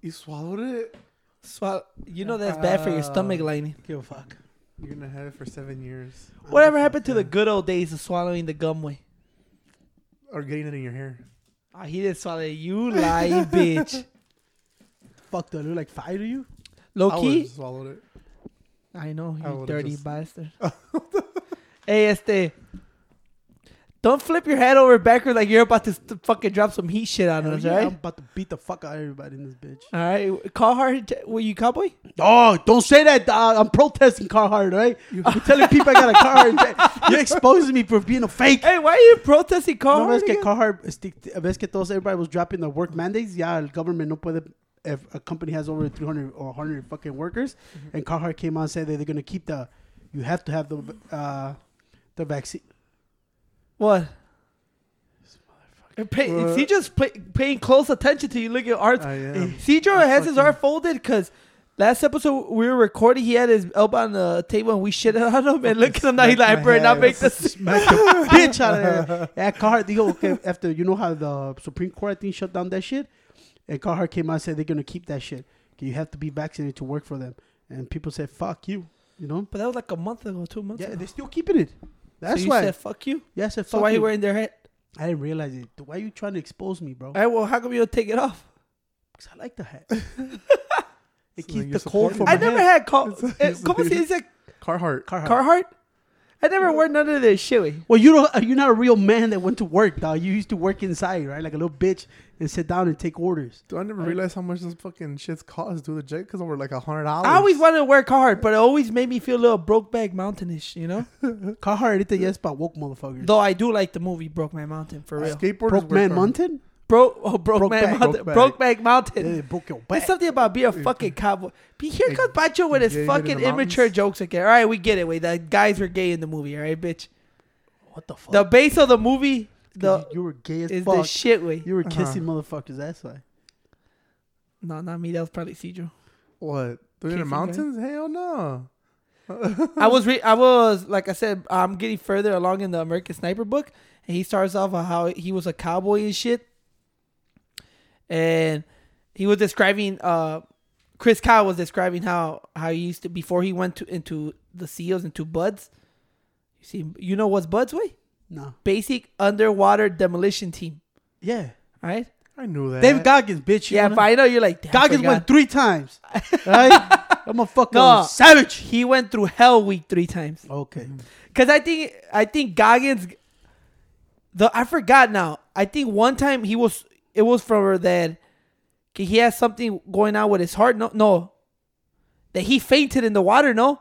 You swallowed it. Swallow. You know that's bad for your stomach Uh, lining. Give a fuck. You're gonna have it for seven years. Whatever happened to the good old days of swallowing the gum way? Or getting it in your hair. Ah, he didn't swallow it. You lying bitch. Fuck, do I look like five to you? Low I key. swallowed it. I know, I you would've dirty just- bastard. hey, este. Don't flip your head over backwards like you're about to st- fucking drop some heat shit on Hell us, yeah, right? I'm about to beat the fuck out of everybody in this bitch. All right. Carhartt, were you cowboy? Oh, don't say that, dog. I'm protesting Carhartt, right? I'm telling people I got a Carhartt. You're exposing me for being a fake. Hey, why are you protesting No Carhartt? ves que again? Carhartt, este, ves que todos, everybody was dropping the work mandates. Yeah, el government no puede, if a company has over 300 or 100 fucking workers, and Carhartt came out and said that they're going to keep the, you have to have the, uh, the vaccine. What? Pay, What? he just pay, paying close attention to you. Look at art. Cedro has his art folded because last episode we were recording. He had his elbow on the table and we shit on him. And look at him now. He's like, I Smack better my not make this. Smack bitch out of there. Yeah, Carhartt, okay, after, you know how the Supreme Court, I think, shut down that shit? And Carhartt came out and said they're going to keep that shit. You have to be vaccinated to work for them. And people said, fuck you, you know? But that was like a month ago, two months Yeah, ago. they're still keeping it. That's so you why. said fuck you. yeah, I said, So why you. you wearing their hat? I didn't realize it. Why are you trying to expose me, bro? All right, well, how come you don't take it off? Because I like the hat. it So keeps the cold supporting from I my never head. had call. eh, ¿Cómo se dice Carhartt. Carhartt. Carhartt? I never wear none of this shit. Well, you don't. You're not a real man that went to work, dog. You used to work inside, right, like a little bitch, and sit down and take orders. Do I never realized how much this fucking shit's cost? Do the jet because over like a hundred dollars. I always wanted to wear Carhartt, but it always made me feel a little Brokeback Mountainish, you know? Carhartt, ahorita ya es para woke motherfuckers. Though I do like the movie Broke Brokeback Mountain, for real. skateboarders. Broke Man Carhartt. Mountain. Bro, oh, Brokeback Brokeback. Mountain. Brokeback. Brokeback Mountain. Yeah, broke your There's something about being a fucking cowboy. Be- Here comes Pancho with his fucking immature jokes again. All right, we get it. Wait, the guys were gay in the movie. All right, bitch. What the fuck? The base of the movie, the you were gay as is fuck. the shit way. you were Uh-huh. kissing motherfuckers. That's why. No, not me. That was probably Cedro. What? Doing in the mountains? Hell no. I was re- I was like I said, I'm getting further along in the American Sniper book, and he starts off on how he was a cowboy and shit, and he was describing uh Chris Kyle was describing how how he used to before he went to into the SEALs into Buds. You see, you know what's Buds way? No. Basic underwater demolition team. Yeah. All right. I knew that. David Goggins, bitch. Yeah, but I know you're like damn, I Goggins went three times. right? I'm a fucking No. savage. He went through hell week three times. Okay. Cause I think I think Goggins, the I forgot now. I think one time he was it was for that he has something going on with his heart. No, no, that he fainted in the water. No.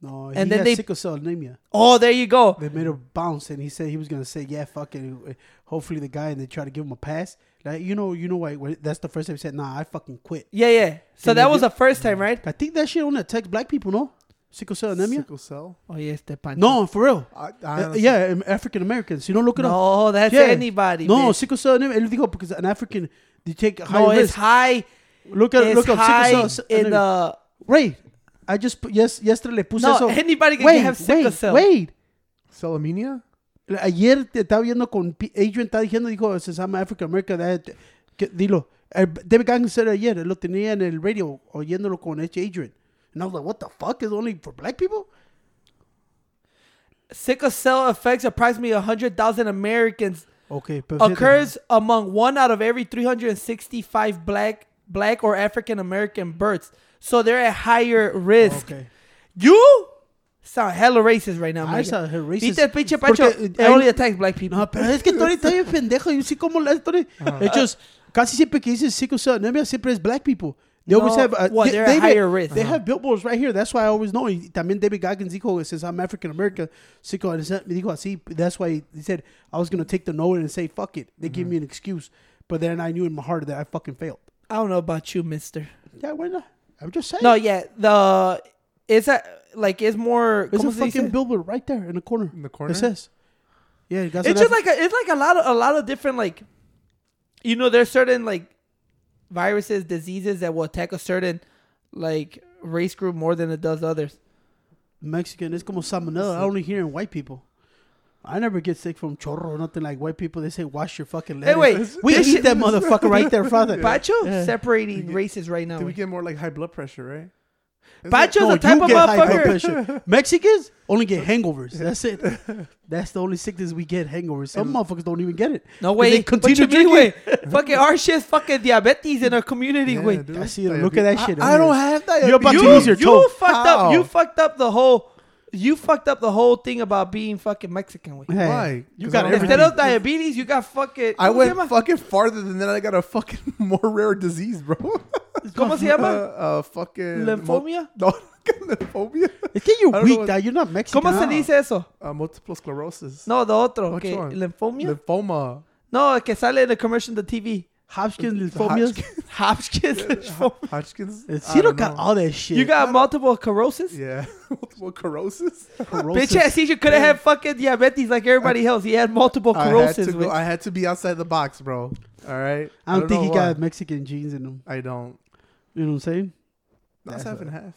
No, And he then had they- sickle cell anemia. Oh, there you go. They made him bounce, and he said he was gonna say, "Yeah, fuck it." Uh, hopefully, the guy and they try to give him a pass. Like you know, you know why? That's the first time he said, "Nah, I fucking quit." Yeah, yeah. So that was the first time, right? I think that shit only attacks black people, no? Sickle cell anemia. Sickle cell. Oh yes, the punch. No, for real. I, I Uh, honestly- yeah, African Americans. You don't look it up. no, that's Yeah. anybody. No, bitch. sickle cell anemia. Él dijo because an African they take high no, it's risk. high. Look at It's look up high sickle cell in anemia. the. Ray, I just put, yes yesterday le puse No, eso. anybody can Wait, have sickle wait, cell. wait. Celemenia? Ayer te estaba viendo con Adrian, está diciendo, dijo, se llama African American. eh, que- Dilo. Eh, David Gang said ayer, lo tenía en el radio, oyéndolo con H. Adrian. And I was like, what the fuck? Is only for black people? Sickle cell affects approximately hundred thousand Americans Okay. occurs among one out of every 365 black black or African American births. So they're at higher risk. Okay. You sound hella racist right now, man. I sound hella racist. Viste, pinche Pancho, Porque, it eh, only attacks black people. No, pero es que Tony está bien pendejo. Yo sí como la Tony. Ellos, casi siempre que dicen sickle cell anemia, siempre es black people. They always have. Uh, well, they- they're at higher risk. They have billboards right here. That's why I always know. Y también David Goggins dijo, says I'm African American. Sickle anemia. Me dijo así. That's why he said I was going to take the note and say, fuck it. They gave me an excuse. But then I knew in my heart that I fucking failed. I don't know about you, mister. Yeah, why not? I'm just saying. No, yeah, the it's a like it's more. There's a fucking billboard right there in the corner. In the corner? It says. Yeah, you guys It's just like a, it's like a lot of a lot of different like, you know, there's certain like viruses, diseases that will attack a certain like race group more than it does others. Mexican, it's como salmonella. I only hear in white people. I never get sick from chorro or nothing like white people. They say wash your fucking Hey, lettuce. wait, we this eat that motherfucker right there, father. Pacho Yeah. separating get- races right now. Do we get more like high blood pressure, right? Isn't No, the type of get motherfucker. Mexicans only get hangovers. That's it. That's the only sickness we get. Hangovers. Some motherfuckers don't even get it. No way. They continue what you mean, drinking. way? fucking our shit's fucking diabetes in our community, Yeah, way. dude. I see it. Look at that Diabetes. shit I, I don't have that. You're about to lose your you toe. fucked up. You fucked up the whole. You fucked up the whole thing about being fucking Mexican, way. Hey, Why? You got I don't everything. Instead of diabetes, you got fucking. I ¿cómo se went fucking farther than that. I got a fucking more rare disease, bro. ¿Cómo se uh, llama? uh, fucking Lymphomia? No, lymphomia. Es que you're I don't know weak, what- You're not Mexican. ¿Cómo se Ah. dice eso? Uh, multiple sclerosis. No, de otro. Which que one? ¿Lymphomia? No, el que sale en the commercial de TV. Hodgkin's lymphomias. Hodgkin's lymphoma. Hodgkin's. Uh, I Ciro don't got know. all that shit. You got multiple sclerosis? Yeah, multiple corrosives. Corrosive. Bitch ass teacher could have had fucking diabetes like everybody else. He had multiple I had corrosives. to go. with- I had to be outside the box, bro. All right. I don't, think he why. got Mexican genes in him. I don't. You know what I'm saying? That's That's half and half.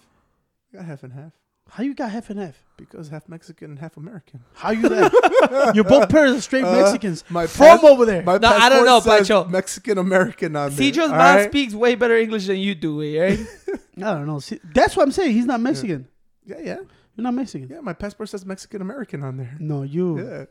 I got half and half How you got half and half? because half Mexican and half American. How you that? You're both parents of straight Uh, Mexicans my from pass- over there. My No, I don't know, says Pancho. Mexican American on there. Cedro's all mom right? speaks way better English than you do, eh, right? I don't know. See, that's what I'm saying. He's not Mexican. Yeah, yeah, You're not Mexican. yeah. My passport says Mexican American on there. No, you. Yeah.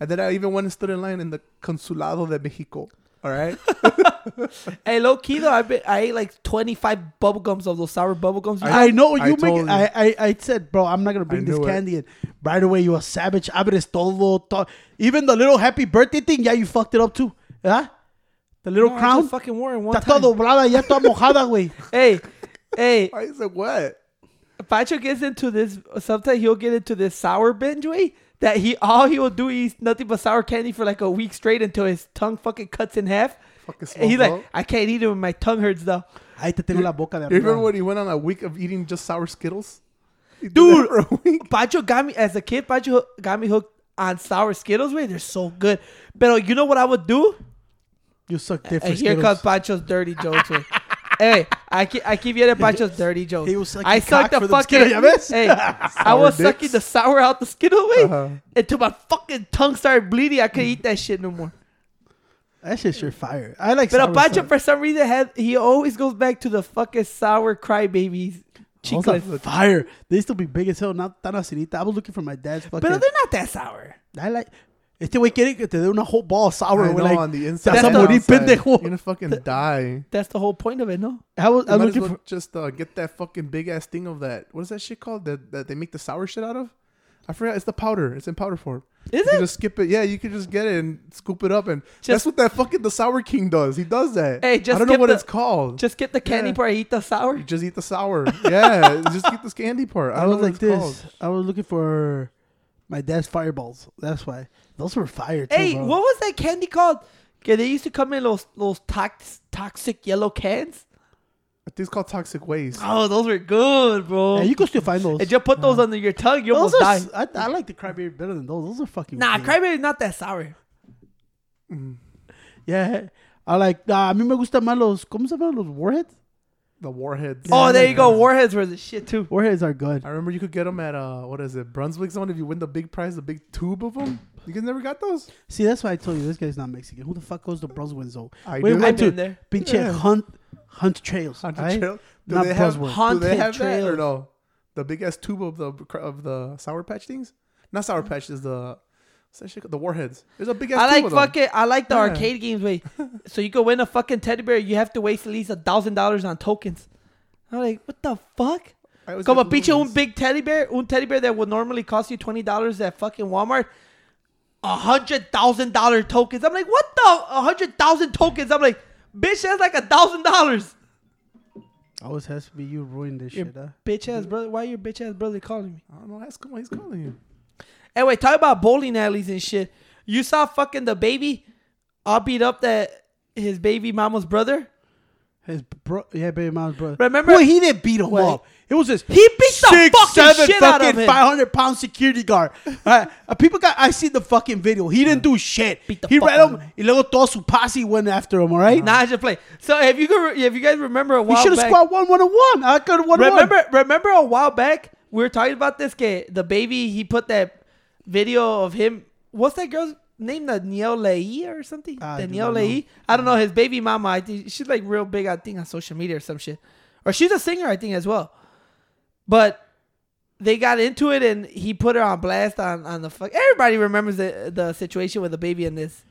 And then I even went and stood in line in the Consulado de Mexico. All right. hey, low key though, I, bet, I ate like 25 bubble gums of those sour bubble gums. I know I you make. told It. I, I I said, bro, I'm not gonna bring this it. candy in. Right away, you a savage. Abres todo, to- Even the little happy birthday thing, yeah, you fucked it up too. Huh? The little No, I crown. just fucking wore it one Está todo time. doblada, ya toda mojada, güey. Hey, hey, I said what? Pacho gets into this. Sometimes he'll get into this sour binge way that he all he will do is nothing but sour candy for like a week straight until his tongue fucking cuts in half. Fucking And he's like, I can't eat it when my tongue hurts though. Ahí te tengo la boca de You remember arriba. when he went on a week of eating just sour Skittles? He did Dude. that for a week. Pacho got me as a kid. Pacho got me hooked on sour Skittles. Way they're so good. But you know what I would do? You suck dick for And here Skittles. comes Pancho's dirty jokes. güey. hey, I keep, I keep getting Pancho's dirty jokes. He was sucking I sucked the for them fucking. Skittles, ¿ya ves? Hey, I Sour was dicks. sucking the sour out the Skittle way Uh-huh. until my fucking tongue started bleeding. I couldn't eat that shit no more. That shit's sure fire. I like But sour a Pancho stuff. for some reason had he always goes back to the fucking sour crybabies. Those are Chicles. fire. They used to be big as hell. Not tan acidita. I was looking for my dad's fucking. But they're not that sour. I like. Este güey quiere que te dé una whole ball of sour. I güey, know, like, on the inside. vas a the morir, pendejo. You're gonna fucking die. That's the whole point of it, no? I was, You I might was looking well for. just uh, get that fucking big ass thing of that. What is that shit called? That that they make the sour shit out of? I forgot. It's the powder. It's in powder form. Is You can it? just skip it. Yeah, you can just get it and scoop it up, and Just- that's what that fucking the sour king does. He does that. Hey, just I don't know what the- it's called. Just get the candy Yeah. part, eat the sour. you just eat the sour. yeah, just eat this candy part. I, I was like this. called. I was looking for my dad's fireballs. That's why those were fire too. Hey, bro. what was that candy called? Okay, they used to come in those those tox, toxic yellow cans. I think it's called toxic waste. Oh, those were good, bro. Hey, you can still find those. and you put those under your tongue, you those almost are, die. s- I, I like the cryberry better than those. Those are fucking. Nah, good. cryberry's not that sour. Yeah, I like. Nah, a mí me gustan más los. ¿Cómo se llaman los warheads? The warheads. oh, there you go. those. Warheads were the shit too. Warheads are good. I remember you could get them at uh, what is it, Brunswick Zone? If you win the big prize, the big tube of them. You guys never got those? See, that's why I told you this guy's not Mexican. Who the fuck goes to Brunswick Zone? I We do. went I've to been there. pinche Yeah. hunt hunt trails. Haunted right? Trail. Do Not they have? Do Haunted they have that or trails. no? The big ass tube of the of the sour patch things. Not sour patch. Is the what's that shit called? The warheads. There's a big ass. I like tube of them. fucking. I like the Yeah. arcade games. Wait, so you could win a fucking teddy bear. You have to waste at least a thousand dollars on tokens. I'm like, what the fuck? I always Como get pinche un big teddy bear, un teddy bear that would normally cost you twenty dollars at fucking Walmart. A hundred thousand dollar tokens. I'm like, what the? A hundred thousand tokens. I'm like, bitch, that's like a thousand dollars. Always has to be you ruin this Your shit. Huh? bitch ass brother. Why your bitch ass brother calling me? I don't know. Ask him why he's calling you. Anyway, talk about bowling alleys and shit. You saw fucking the baby all beat up that his baby mama's brother. His bro, yeah, baby mama's brother. Remember- Well, he didn't beat him Wait. up. It was this. He beat the fucking shit out of him. Five hundred pound security guard. Uh, people got. I see the fucking video. He didn't do shit. Beat the he ran him. Y luego todo su posse went after him. All right. Nah, I just play. So if you go, if you guys remember a while should have squad one one on one. I could one remember remember a while back we were talking about this guy, the baby. He put that video of him. What's that girl's name? DaniLeigh or something? I Danielle. Lei. I don't know his baby mama. I think she's like real big. I think on social media or some shit, or she's a singer. I think as well. But they got into it and he put her on blast on on the fuck. Everybody remembers the the situation with the baby and this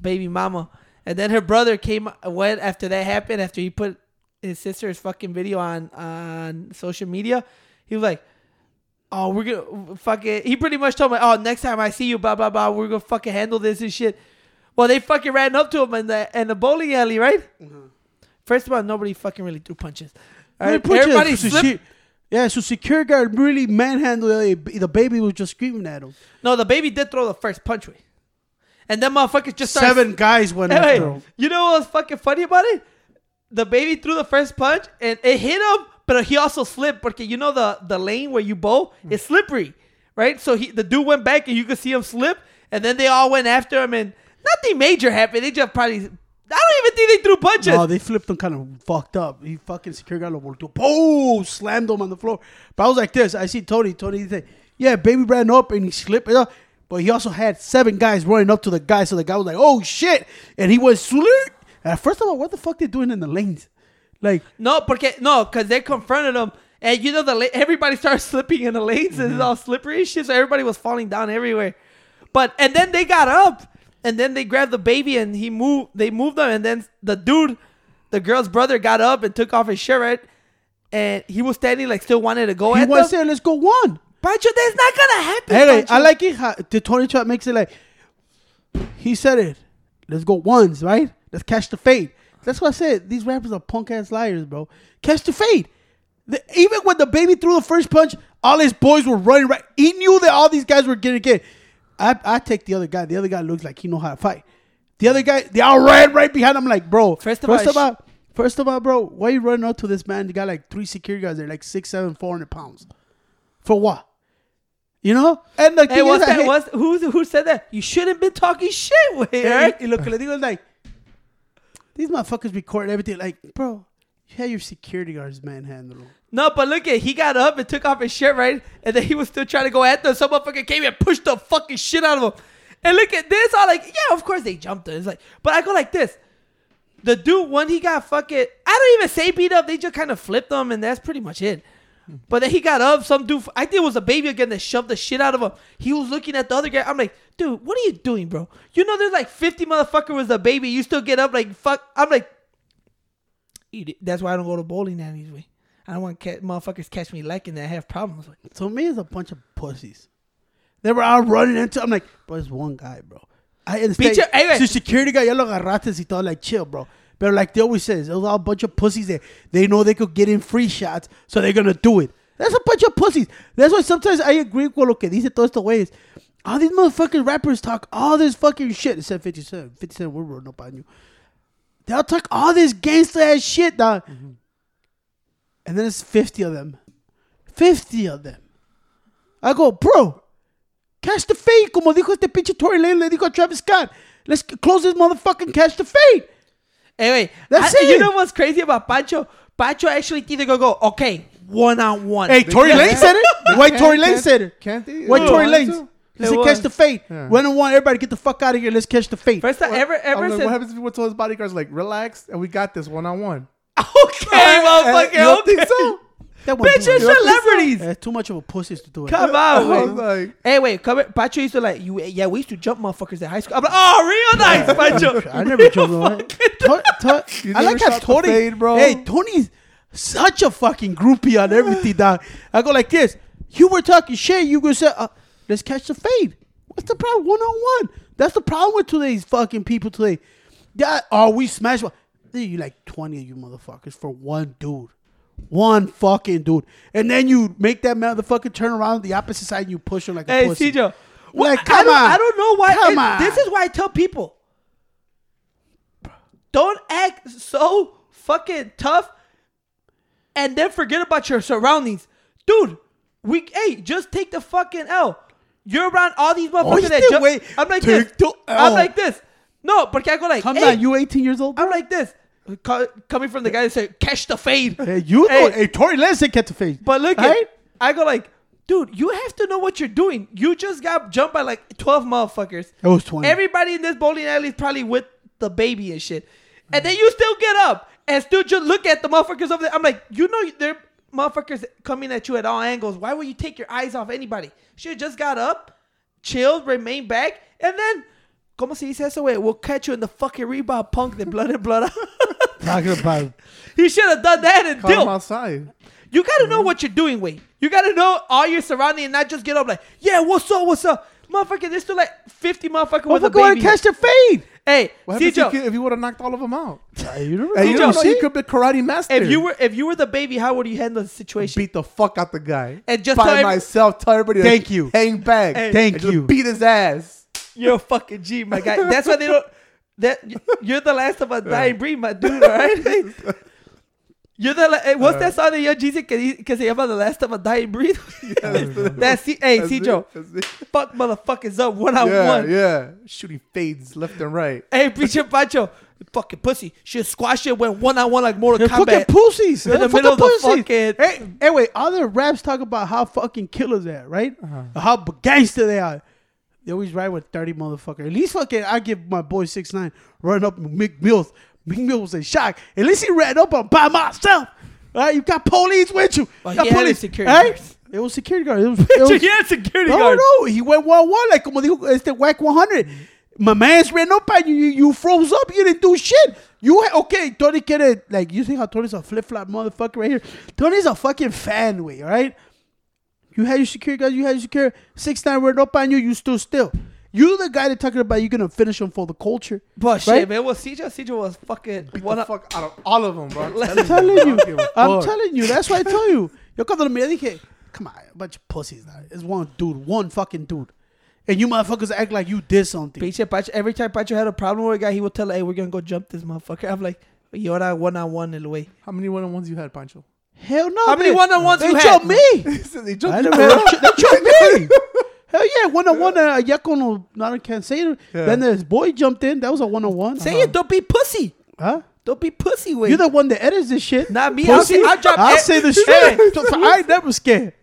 baby mama. And then her brother came went after that happened after he put his sister's fucking video on on social media. He was like, "Oh, we're gonna fuck it." He pretty much told me, "Oh, next time I see you, blah blah blah, we're gonna fucking handle this and shit." Well, they fucking ran up to him in the in the bowling alley, right? First of all, nobody fucking really threw punches. All right, everybody slipped. Yeah, so security guard really manhandled the, the baby was just screaming at him. No, the baby did throw the first punch way, and then motherfuckers just started Seven guys went Hey, after him. you know what was fucking funny about it? The baby threw the first punch and it hit him, but he also slipped because you know the the lane where you bow mm. is slippery, right? So he the dude went back and you could see him slip, and then they all went after him and nothing major happened. They just probably I don't even think they threw punches. No, they flipped him kind of fucked up. He fucking security guard volteó. Boom! Slammed him on the floor. But I was like this. I see Tony. Tony said, yeah, baby ran up and he slipped it up. But he also had seven guys running up to the guy. So the guy was like, oh shit. And he was slurred. And first of all, what the fuck they doing in the lanes? Like, No, porque no, because they confronted him, and you know the la- everybody started slipping in the lanes, and it's mm-hmm. all slippery shit. So everybody was falling down everywhere. But and then they got up, and then they grabbed the baby, and he moved. They moved them, and then the dude, the girl's brother, got up and took off his shirt, and he was standing like still wanted to go he at wants them. to let's go one. Pancho, that's not gonna happen. Hey, Pancho. I like it how the Tony Trap makes it like he said it. Let's go ones, right? Let's catch the fade. That's what I said. These rappers are punk ass liars, bro. Catch the fade. The, even when the baby threw the first punch, all his boys were running right. He knew that all these guys were getting get. I I take the other guy. The other guy looks like he know how to fight. The other guy, they all ran right behind him. Like, bro. First of first all, of all, first of all, bro, why you running up to this man? You got like three security guys. They're like six, seven, four hundred pounds. For what? You know? And the Hey, thing what's is, that? What's, who who said that? You shouldn't been talking shit with Y, right? y lo que le digo like, these motherfuckers record everything. Like, bro, you had your security guards manhandle. No, but look at he got up and took off his shirt, right? And then he was still trying to go at them. Some motherfucker came and pushed the fucking shit out of him. And look at this. I'm like, yeah, of course they jumped him. It's like, but I go like this. The dude, when he got fucking, I don't even say beat up. They just kind of flipped him, and that's pretty much it. But then he got up. Some dude, I think it was a baby again that shoved the shit out of him. He was looking at the other guy. I'm like, dude, what are you doing, bro? You know, there's like 50 motherfucker was a baby. You still get up like fuck. I'm like. That's why I don't go to bowling alleys. I don't want ca- motherfuckers catch me lacking that I have problems with. So me is a bunch of pussies. They were all running into. I'm like, bro, it's one guy, bro. I understand. Pinche- hey. Su security guy, ya lo agarraste y todo, like, chill, bro. But like they always says, it was all a bunch of pussies that they know they could get in free shots, so they're gonna do it. That's a bunch of pussies. That's why sometimes I agree with lo que dice todo esto ways. All these motherfucking rappers talk all this fucking shit. Except 50 Cent. 50 Cent, we're running up on you. They'll talk all this gangster ass shit, dog. Mm-hmm. And then it's 50 of them. 50 of them. I go, bro, catch the fade. Como dijo este pinche Tory Lane, le dijo a Travis Scott. Let's close this motherfucking catch the fade. Anyway, That's I- it. You know what's crazy about Pancho? Pancho actually think they're go, okay, one on one. Hey, Tory Lane said it. Why Can't- Tory Lane said it? Can't they? Why They Tory Lane? to? He It said catch the fade. Yeah. One on one, everybody get the fuck out of here. Let's catch the fade. First time ever, I'm ever like, what happens if we told his bodyguards like, relax, and we got this one on one? Okay, eh, motherfucker. You don't okay. think so? That one Bitch, too you're much. celebrities. That's too much of a pussy to do it. Come I on, was wait. like, Hey, eh, wait, come here. Pancho used to like you. Yeah, we used to jump motherfuckers at high school. I'm like, oh, real nice, Pancho. I never jumped on it. To- to- You I like how shot the Tony, fade, bro? Hey, Tony's such a fucking groupie on everything, dog. I go like this. You were talking shit. You gonna say, uh, let's catch the fade. What's the problem? One on one. That's the problem with today's fucking people today. That are we smash. one- You like twenty of you motherfuckers for one dude. One fucking dude, and then you make that motherfucker turn around the opposite side and you push him like a Hey, pussy. Cijo. Like, come don't, on. I don't know why. Come on. This is why I tell people don't act so fucking tough and then forget about your surroundings, dude. We hey, just take the fucking L. You're around all these oh, motherfuckers you that jump. wait. I'm like Take this. the I'm L. like this. No, porque I go like, Come hey, on, you 18 years old. I'm like this. Co- Coming from the guy that said, catch the fade. Hey, you Hey. know, hey, Tory Lanez said catch the fade. But look at, Right? I go like, dude, you have to know what you're doing. You just got jumped by like 12 motherfuckers. It was 20. Everybody in this bowling alley is probably with the baby and shit. And then you still get up and still just look at the motherfuckers over there. I'm like, you know, they're motherfuckers coming at you at all angles. Why would you take your eyes off anybody? Should just got up, chilled, remain back, and then, como se dice eso, güey? We'll catch you in the fucking rebound, punk, the blood and blood out. Talking about he should have done that and Call him outside. You gotta know what you're doing, Wade. You gotta know all your surrounding and not just get up like, yeah, what's up, what's up? Motherfucker, there's still like 50 motherfuckers with a Motherfucker go and baby. catch the fade. hey, What happens Cijo, if, you- if you would have knocked all of them out? You don't Hey, you Cijo, don't know see? you could be karate master. if you were if you were the baby, how would you handle the situation? beat the fuck out the guy And just tell by every- myself, tell everybody, to Thank you. hang back, Hey, Thank and just you. beat his ass. You're a fucking G, my guy. That's why they don't. That you're the last of a dying breed, my dude. All right. You're the la- eh, what's that song that Young Jesus que, se llama the last of a dying breed? That's C- hey That's it, fuck motherfuckers up one on Yeah, one. yeah, shooting fades left and right. Hey, pinche Pancho, fucking pussy. She squash it went one on one like Mortal fucking Kombat. pussies. In the middle of the fucking- Hey, wait. Other raps talk about how fucking killers they are, right? Uh-huh. How gangster they are. They always ride with 30 motherfucker. At least fucking, I give my boy 6 9 run up Meek Mills. Meek Mills was in shock. At least he ran up on by myself. All right, you got police with you. Well, You got he had a security right? guards. It was security guard. It was, it was, yeah, security no, guard. no, no, he went one one like como dijo este Wack 100. My man's ran up at you, you, you froze up, you didn't do shit. You ha- okay? Tony quiere like you think how Tony's a flip flop motherfucker right here? Tony's a fucking fan way, all right? You had your security guys, you had your security six nine ran up on you, you still still. You the guy that talking about you gonna finish him for the culture. But shit, man, well, CJ, CJ was fucking Beat one the up. fuck out of all of them, bro. I'm I'm I'm telling you, I don't give a I'm telling you. That's why I tell you. Yo cuando me dije, come on, a bunch of pussies. Now. It's one dude, one fucking dude, and you motherfuckers act like you did something. Pinche Pancho, every time Pancho had a problem with a guy, he would tell, hey, we're gonna go jump this motherfucker. I'm like, you're ahora one on one el way. How many one-on-ones you had, Pancho? Hell no. How many they- one-on-ones they you had? jumped me. They I jumped never you. had, they jumped me. Hell yeah, one on one. Uh, ya con no, I can't say it. Yeah. Then this boy jumped in. That was a one on one. Say it, don't be pussy. Huh? Don't be pussy, way. You're the one that edits this shit. Not me. I'll Pussy. say- I'll drop I'll e- say the Hey. shit. I ain't never scared.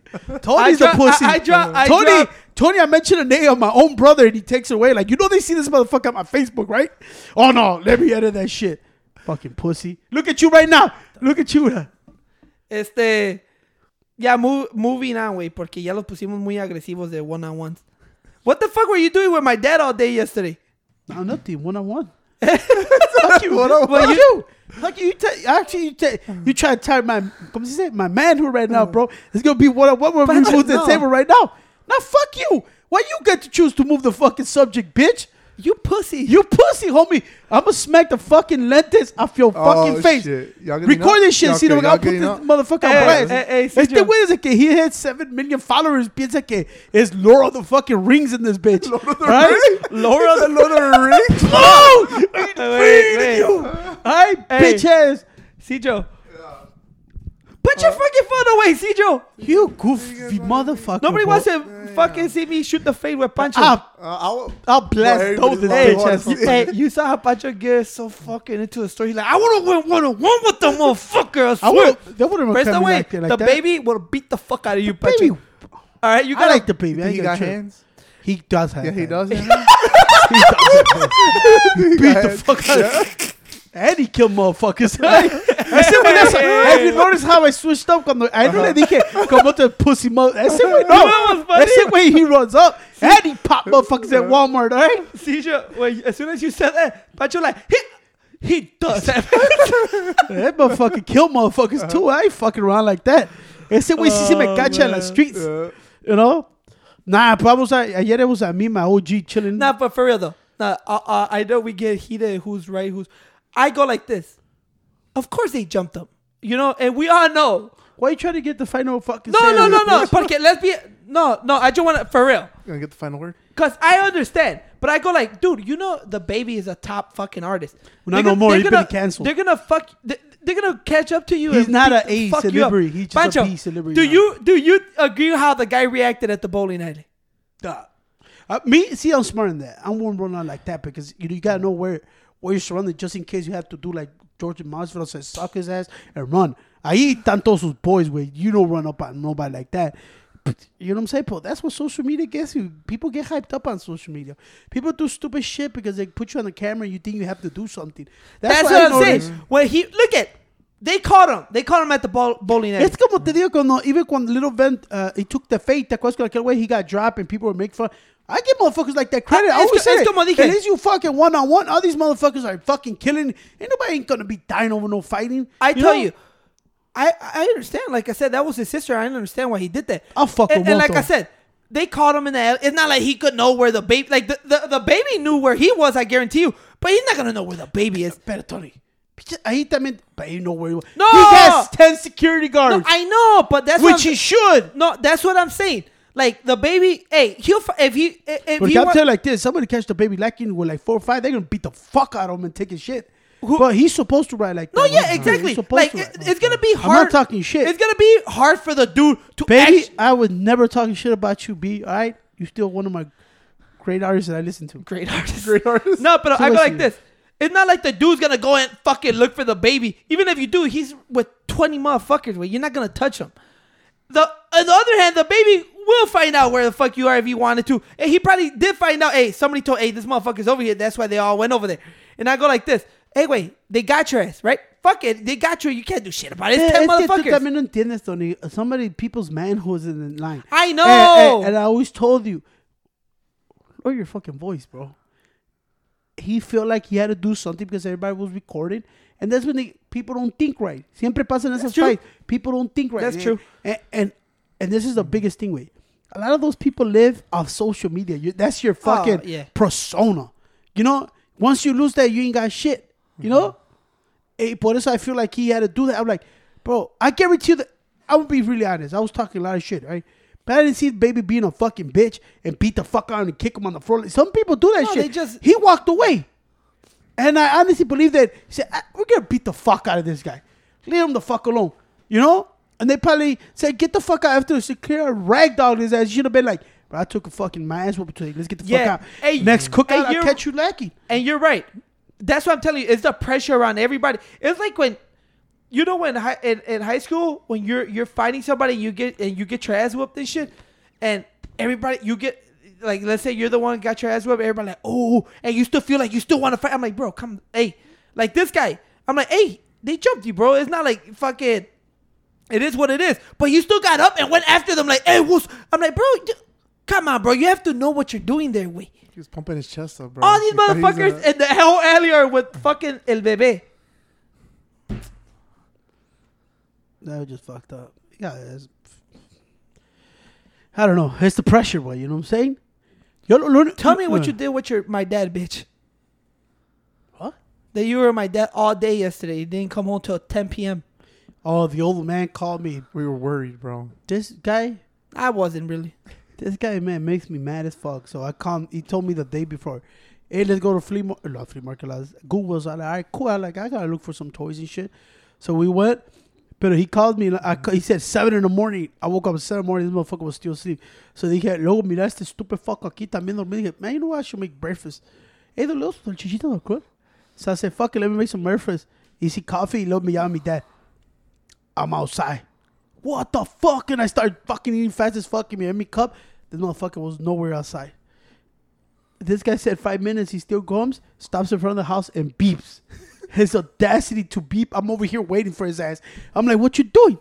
Tony's drop- the pussy. I- I drop- I Tony, drop- Tony, I mentioned a name of my own brother and he takes it away. Like, you know, they see this motherfucker on my Facebook, right? Oh no, let me edit that shit. Fucking pussy. Look at you right now. Look at you. Este. Ya, move, moving on, güey, porque ya los pusimos muy agresivos de one on ones. What the fuck were you doing with my dad all day yesterday? No, nothing. One on one. Fuck you. One on one. you. Fuck you. You actually, you, ta- you try to tell my, come say, my manhood right now, bro. It's gonna be one on one. We're But moving the table right now. Now, fuck you. Why you get to choose to move the fucking subject, bitch? You pussy. You pussy, homie. I'm gonna smack the fucking lentils off your oh, fucking Oh, face. shit. Y'all Record up? this shit, Y'all see, okay, I'll y'all put this getting up? motherfucker on Hey, blast. hey, hey, este Sergio. güey desde que he had 7 million followers piensa que es Lord of the fucking Rings in this bitch. Lord of the right? Rings? Laura The Lord of the Rings? Oh! Wait, wait. Alright, Hey. bitch ass. Cijo. Put your fucking phone away, Cijo. You goofy motherfucker. Nobody wants to fucking see me shoot the fade with Pancho. I'll, I'll, I'll blast those this everybody's bitch like, ass. "Oh, You, hey, you saw how Pancho gets so fucking into a story. He's like, I want to win one on one with the motherfucker. I I swear. would, that wouldn't First come away, like, like the that. baby will beat the fuck out of you, Pancho. Baby, All right, you I got like the baby. I he got got hands. He does have Yeah, he hands. does. Yeah. He does have hands. Beat the fuck out. And he killed motherfuckers. I said, when that's, have you noticed how I switched up? Cuando, I no le dije, como te pussy mother. Ese güey, no. Was. Ese güey, he runs up. And he pop motherfuckers at Walmart, right? Cijo, when, as soon as you said that, Pancho like, he, he does that. That motherfucker kill motherfuckers too. I ain't fucking around like that. Ese güey sí se me Oh, cacha en las streets. You know? Nah, pero vamos a, ayer it was a me, my OG chilling. nah, but for real though, nah, uh, uh, I know we get heated. Who's right? Who's? I go like this. Of course they jumped up, you know, and we all know. Why you trying to get the final fucking No, no, no, no. Porque let's be no, no. I just want to for real. You gonna get the final word. Cause I understand, but I go like, dude, you know, the baby is a top fucking artist. Not They're no more. He's gonna- been canceled. They're gonna fuck. th- they're gonna catch up to you. He's and not beat a A celebrity. He's just a Pancho, B celebrity Do now. you do you agree how the guy reacted at the bowling alley? Duh. Uh, me, see, I'm smart in that. I won't run out like that because you, know, you gotta know where where you're surrounded just in case you have to do like George Masvidal says, suck his ass and run. Ahí están todos sus boys where you don't run up on nobody like that. But, you know what I'm saying? But that's what social media gets you. People get hyped up on social media. People do stupid shit because they put you on the camera and you think you have to do something. That's, I what I'm noticed. saying. When he look at, they caught him. They caught him at the bowling alley. Es como te digo, cuando, even cuando Little Vent, uh, he took the fate, ¿te acuerdas que aquel way he got dropped and people were making fun? I give motherfuckers like that credit. Ah, I es always say como dije. At least you fucking one on one. All these motherfuckers are fucking killing. Ain't nobody ain't gonna be dying over no fighting. I tell know? you, I I understand. Like I said, that was his sister. I understand why he did that. I'll fuck and, and like I said, they caught him in the. alley. It's not like he could know where the baby. Like the, the the baby knew where he was. I guarantee you. But he's not gonna know where the baby is. Better Tony, ahí también, but you know where he was. No! He has 10 security guards, No, I know, but that's what which he should. No, that's what I'm saying. Like the baby, hey, he'll if he if But he I'm telling you like this, somebody catch the baby lacking with like four or five, they're gonna beat the fuck out of him and take his shit. Who- but he's supposed to ride like that. no, yeah, exactly. Like to it- it's gonna be hard. I'm not talking shit. It's gonna be hard for the dude to Baby, act- I was never talking shit about you, B. All right, you still one of my great artists that I listen to. Great artist. Great artist. No, but So I go like see. this. It's not like the dude's gonna go and fucking look for the baby. Even if you do, he's with twenty motherfuckers. Where you're not gonna touch him. The on the other hand, the baby will find out where the fuck you are if he wanted to, and he probably did find out. Hey, somebody told, hey, this motherfucker's over here. That's why they all went over there. And I go like this. Hey, wait, they got your ass, right? Fuck it, they got you. You can't do shit about it. It's Eh, ten es que tú motherfuckers. también no entiendes, Tony. Somebody, people's manhood is in line. I know. And, and- and I always told you, lower your fucking voice, bro. He felt like he had to do something because everybody was recording, and that's when they, people don't think right. Siempre pasan esas fights. People don't think right. That's And- true. And, and and this is the biggest thing, way. A lot of those people live off social media. You, that's your fucking Oh, yeah. persona. You know, once you lose that, you ain't got shit. You know. Eh, por eso I feel like he had to do that. I'm like, bro, I guarantee you that I would be really honest. I was talking a lot of shit, right? But I didn't see the baby being a fucking bitch and beat the fuck out and kick him on the floor. Some people do that No, shit. they just- he walked away. And I honestly believe that he said, "Ah, we're gonna beat the fuck out of this guy. Leave him the fuck alone. You know? And they probably said, get the fuck out after this. Clear ragdoll his ass. You should have been like, I took a fucking my ass whooping today. Let's get the Yeah. fuck out. Hey, Next cookout, hey, I'll catch you lacking. And you're right. That's what I'm telling you. It's the pressure around everybody. It's like when you know when hi- in, in high school when you're you're fighting somebody you get and you get your ass whooped and shit, and everybody you get like let's say you're the one who got your ass whooped. Everybody like oh, and you still feel like you still want to fight. I'm like bro, come hey, like this guy. I'm like hey, they jumped you, bro. It's not like fucking. It is what it is. But you still got up and went after them like hey, what's? I'm like bro, d- come on, bro. You have to know what you're doing there, way. He was pumping his chest up, bro. All these He thought he was motherfuckers in the whole alley are with fucking El Bebe. That was just fucked up. Yeah, I don't know. It's the pressure, boy. You know what I'm saying? Yo, lo- lo- Tell me what uh, you did with your my dad, bitch. What? That you were my dad all day yesterday. You didn't come home till 10 p.m. Oh, the old man called me. we were worried, bro. This guy, I wasn't really. this guy, man, makes me mad as fuck. So I called. He told me the day before, "Hey, let's go to flea market." Not flea market. Goodwill's. I like, all right, cool. I like, I gotta look for some toys and shit. So we went. But he called me. I, he said seven in the morning. I woke up at seven in the morning. This motherfucker was still asleep. So dije, luego mira este stupid fuck aquí también dormido. Man, you know what? I should make breakfast. Hey, the little salchichita del club. So I said, fuck it, let me make some breakfast. see coffee. Luego me mi dad. I'm outside. What the fuck? And I started fucking eating fast as fuck. Give me a cup. This motherfucker was nowhere outside. This guy said five minutes. He still comes, stops in front of the house, and beeps. His audacity to beep. I'm over here waiting for his ass. I'm like, what you doing?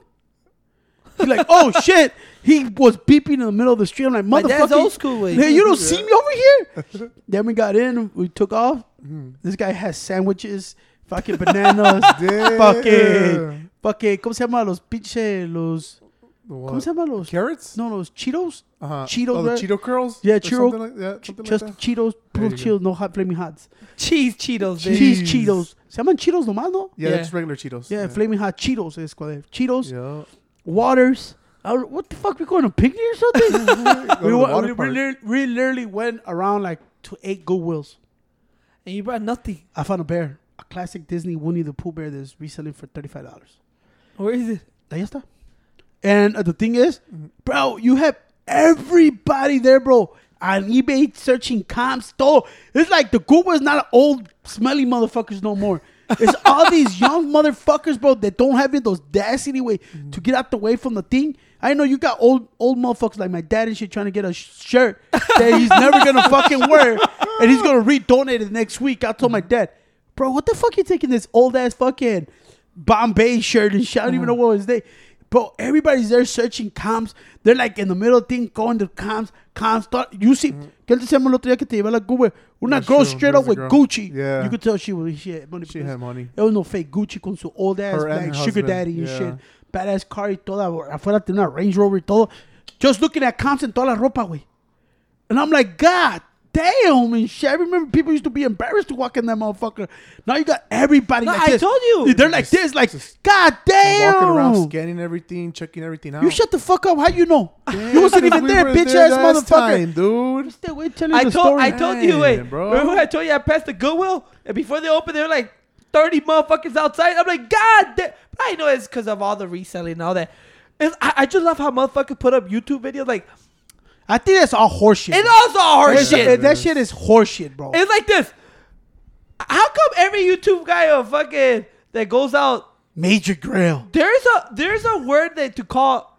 He's like, oh shit. He was beeping in the middle of the street. I'm like, motherfucker. dad's old school way. Hey, you don't see me over here? then we got in. We took off. Mm-hmm. This guy has sandwiches, fucking bananas, fucking, fucking, ¿cómo se llama? Los pinche, los, The what? ¿cómo se llama? Los, Carrots? no, los Cheetos? Uh-huh. Cheetos, Oh, the right? Cheeto curls? Yeah, Or Cheeto- like, yeah, something Just like that. Cheetos, There puro Cheetos, no hot flaming hots. Cheese Cheetos, baby. Cheese Cheese. Cheetos. Se llaman Cheetos nomás, no? Yeah, Yeah. just regular Cheetos. Yeah, flaming hot Cheetos es cuál es. Cheetos, Yeah. waters. I don't- what the fuck? We going to picnic or something? Go to we, the we, literally, we literally went around like to eight Goodwills. And you brought nothing. I found a bear. a classic Disney Winnie the Pooh bear that's reselling for thirty five dollars. Where is it? Ahí está. And uh, the thing is, Mm-hmm. bro, you have everybody there, bro. On eBay searching comps, todo. It's like the Goodwill is not old, smelly motherfuckers no more. It's all these young motherfuckers, bro, that don't have it those audacity way Mm-hmm. to get out the way from the thing. I know you got old old motherfuckers like my dad and shit trying to get a sh- shirt that he's never gonna fucking wear, and he's gonna redonate it next week. I told my dad, bro, what the fuck you taking this old ass fucking Bombay shirt and shit? I don't even know what was they. Bro, everybody's there searching comps. They're like in the middle of thing, going to comps, comps. Thought, you see, mm. ¿qué te decíamos el otro día que te llevé la Goodwill? Una girl straight up with girl. Gucci. Yeah. You could tell she was she had money. She had money. There was no fake Gucci con su old ass like sugar daddy and yeah. shit. Badass car y toda. Afuera tiene una Range Rover y todo. Just looking at comps and toda la ropa, güey. And I'm like, God damn, and shit. I remember people used to be embarrassed to walk in that motherfucker. Now you got everybody No, like I this. told you. They're like this, like, just God damn. Walking around, scanning everything, checking everything out. You shut the fuck up. How you know? Yeah, you wasn't even we there, bitch there ass last motherfucker. time, dude. Stay away telling I the told story. I told you, wait, bro. Remember when I told you I passed the Goodwill and before they opened, they were like thirty motherfuckers outside. I'm like, God damn! I know it's because of all the reselling and all that. I, I just love how motherfuckers put up YouTube videos like I think that's all horseshit. it's also It's- horseshit. That shit is horseshit, bro. It's like this. How come every YouTube guy or fucking that goes out Major Grail. there's a there's a word that to call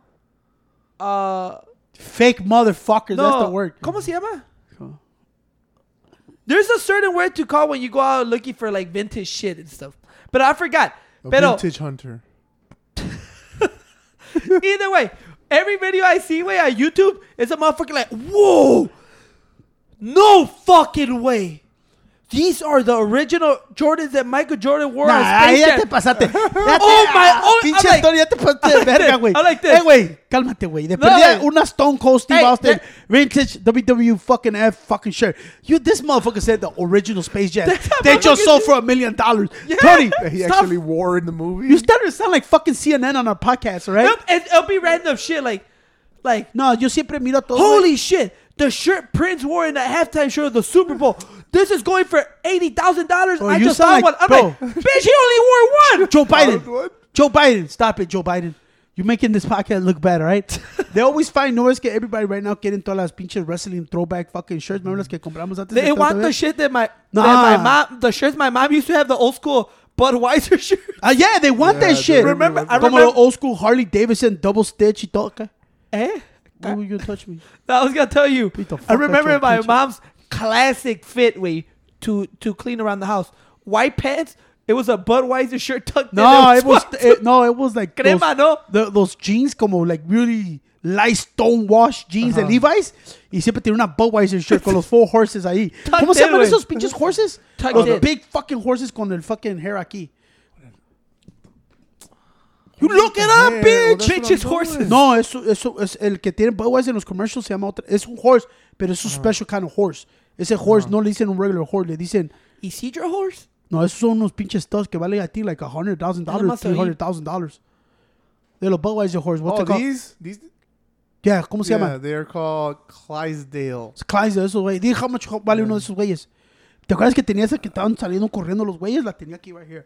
uh Fake motherfuckers. no, That's the word. ¿Cómo se llama? There's a certain word to call when you go out looking for like vintage shit and stuff. But I forgot. A Pero vintage hunter. either way, every video I see way on YouTube is a motherfucker like, whoa, no fucking way. These are the original Jordans that Michael Jordan wore on Nah, Space ya Jam. te pasaste. Ya te- Oh my- ah, oh, I'm pinche like- Tony, ya te pasaste de verga, this. güey. I like this. Eh, güey, cálmate, güey. De No, perdida güey. una Stone Cold Steve Hey, Austin that- vintage WW fucking F fucking shirt. You, this motherfucker said the original Space Jam. They just sold do- for a million dollars. Yeah. Tony, That he stop. actually wore in the movie. You started to sound like fucking CNN on our podcast, all right? Nope, and it'll be random shit like, like No, yo siempre miro todo. Holy shit! The shirt Prince wore in the halftime show of the Super Bowl. This is going for eighty thousand dollars. Oh, I just saw like- one. I'm bro. like, bitch, he only wore one. Joe Biden. Joe Biden. Stop it, Joe Biden. You're making this podcast look bad, all right? they always find no es que everybody right now getting todas las pinches wrestling throwback fucking shirts. Remember las que compramos antes? They de want the shit that my Nah. that my mom, the shirts my mom used to have, the old school Budweiser shirt. Ah, yeah, they want Yeah, that they shit. really Remember- I that. Como remember- the old school Harley Davidson double stitch y todo. acá. Eh? Why would you touch me? I was gonna tell you. I remember your my mom's classic fit way to to clean around the house. White pants. It was a Budweiser shirt tucked in. No, it was swag- it, no, it was like those, Crema, no? the- those jeans como like really light stone wash jeans de Levi's y siempre tiene una Budweiser shirt con los four horses ahí. Tucked ¿Cómo se llaman esos pinches horses? Tucked Los in. big fucking horses con el fucking hair aquí. You look it up, Hair, bitch. well, that's what I'm Bitches horses. No, eso, eso es el que tiene Budweiser en los commercials se llama otra. Es un horse, pero es un special kind of horse. Ese horse no le dicen un regular horse, le dicen Isidro horse. no, esos son unos pinches studs que valen a ti like a hundred thousand Ya dollars, nomás three hundred thousand dollars. De los Budweiser horse, what's Oh, it called? these? These? Yeah, ¿cómo se Yeah, llama? they're called Clydesdale. Es Clydesdale, esos güeyes. Dije, how much vale uno de esos güeyes. ¿Te acuerdas que tenía esa que estaban saliendo corriendo los güeyes? La tenía aquí right here.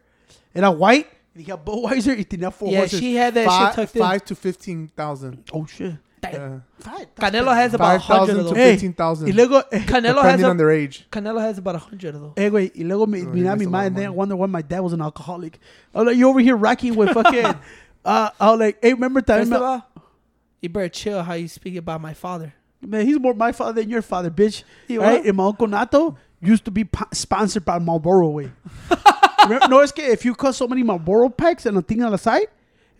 Era white, y dije Budweiser y tenía four Yeah, horses. she had that Five, shit tucked in. five to 15,000. oh shit. Yeah. Five, Canelo has about hundred 5,000 of to those. Hey, 15,000. Y luego, eh, Canelo has depending a, on their age. Canelo has about a hundred of those. eh, güey, y luego me, Oh, he mira makes a lot of and then I money. wonder why my dad was an alcoholic. I was like, you over here rocking with fucking, uh, I was like, hey, remember that? First of all, you better chill how you speak about my father. Man, he's more my father than your father, bitch. You right? what? And my uncle Nato used to be po- sponsored by Marlboro way. Remember, no, es que if you cut so many Marlboro packs and a thing on the side,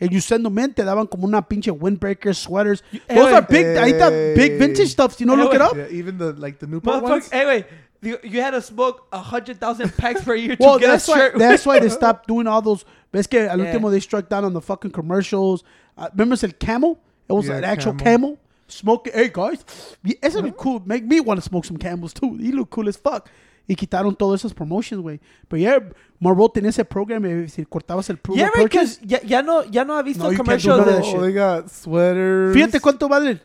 and you send them in, te daban como una pinche windbreaker, sweaters. Those Hey, are big, ahí está, eh, big vintage stuff. You know, Hey, look it up. Yeah, even the like the Newport ones. hey, wait. You, you had to smoke a hundred thousand packs per year to Well, get that's a why, that's why they stopped doing all those. Ves que al Yeah. último they struck down on the fucking commercials. Uh, remember said camel? It was Yeah, an actual Camel. camel. Smoke Hey guys, yeah, eso be cool. Make me want to smoke some camels too. He look cool as fuck. Y quitaron todas esas promotions, güey. Pero yeah, Marlboro tenía ese program. eh, Si cortabas el proof yeah, of right, purchase. because ya, ya no, ya no ha visto No, you can't do commercials none of de that shit. Oh, they got sweaters. Fíjate cuánto vale.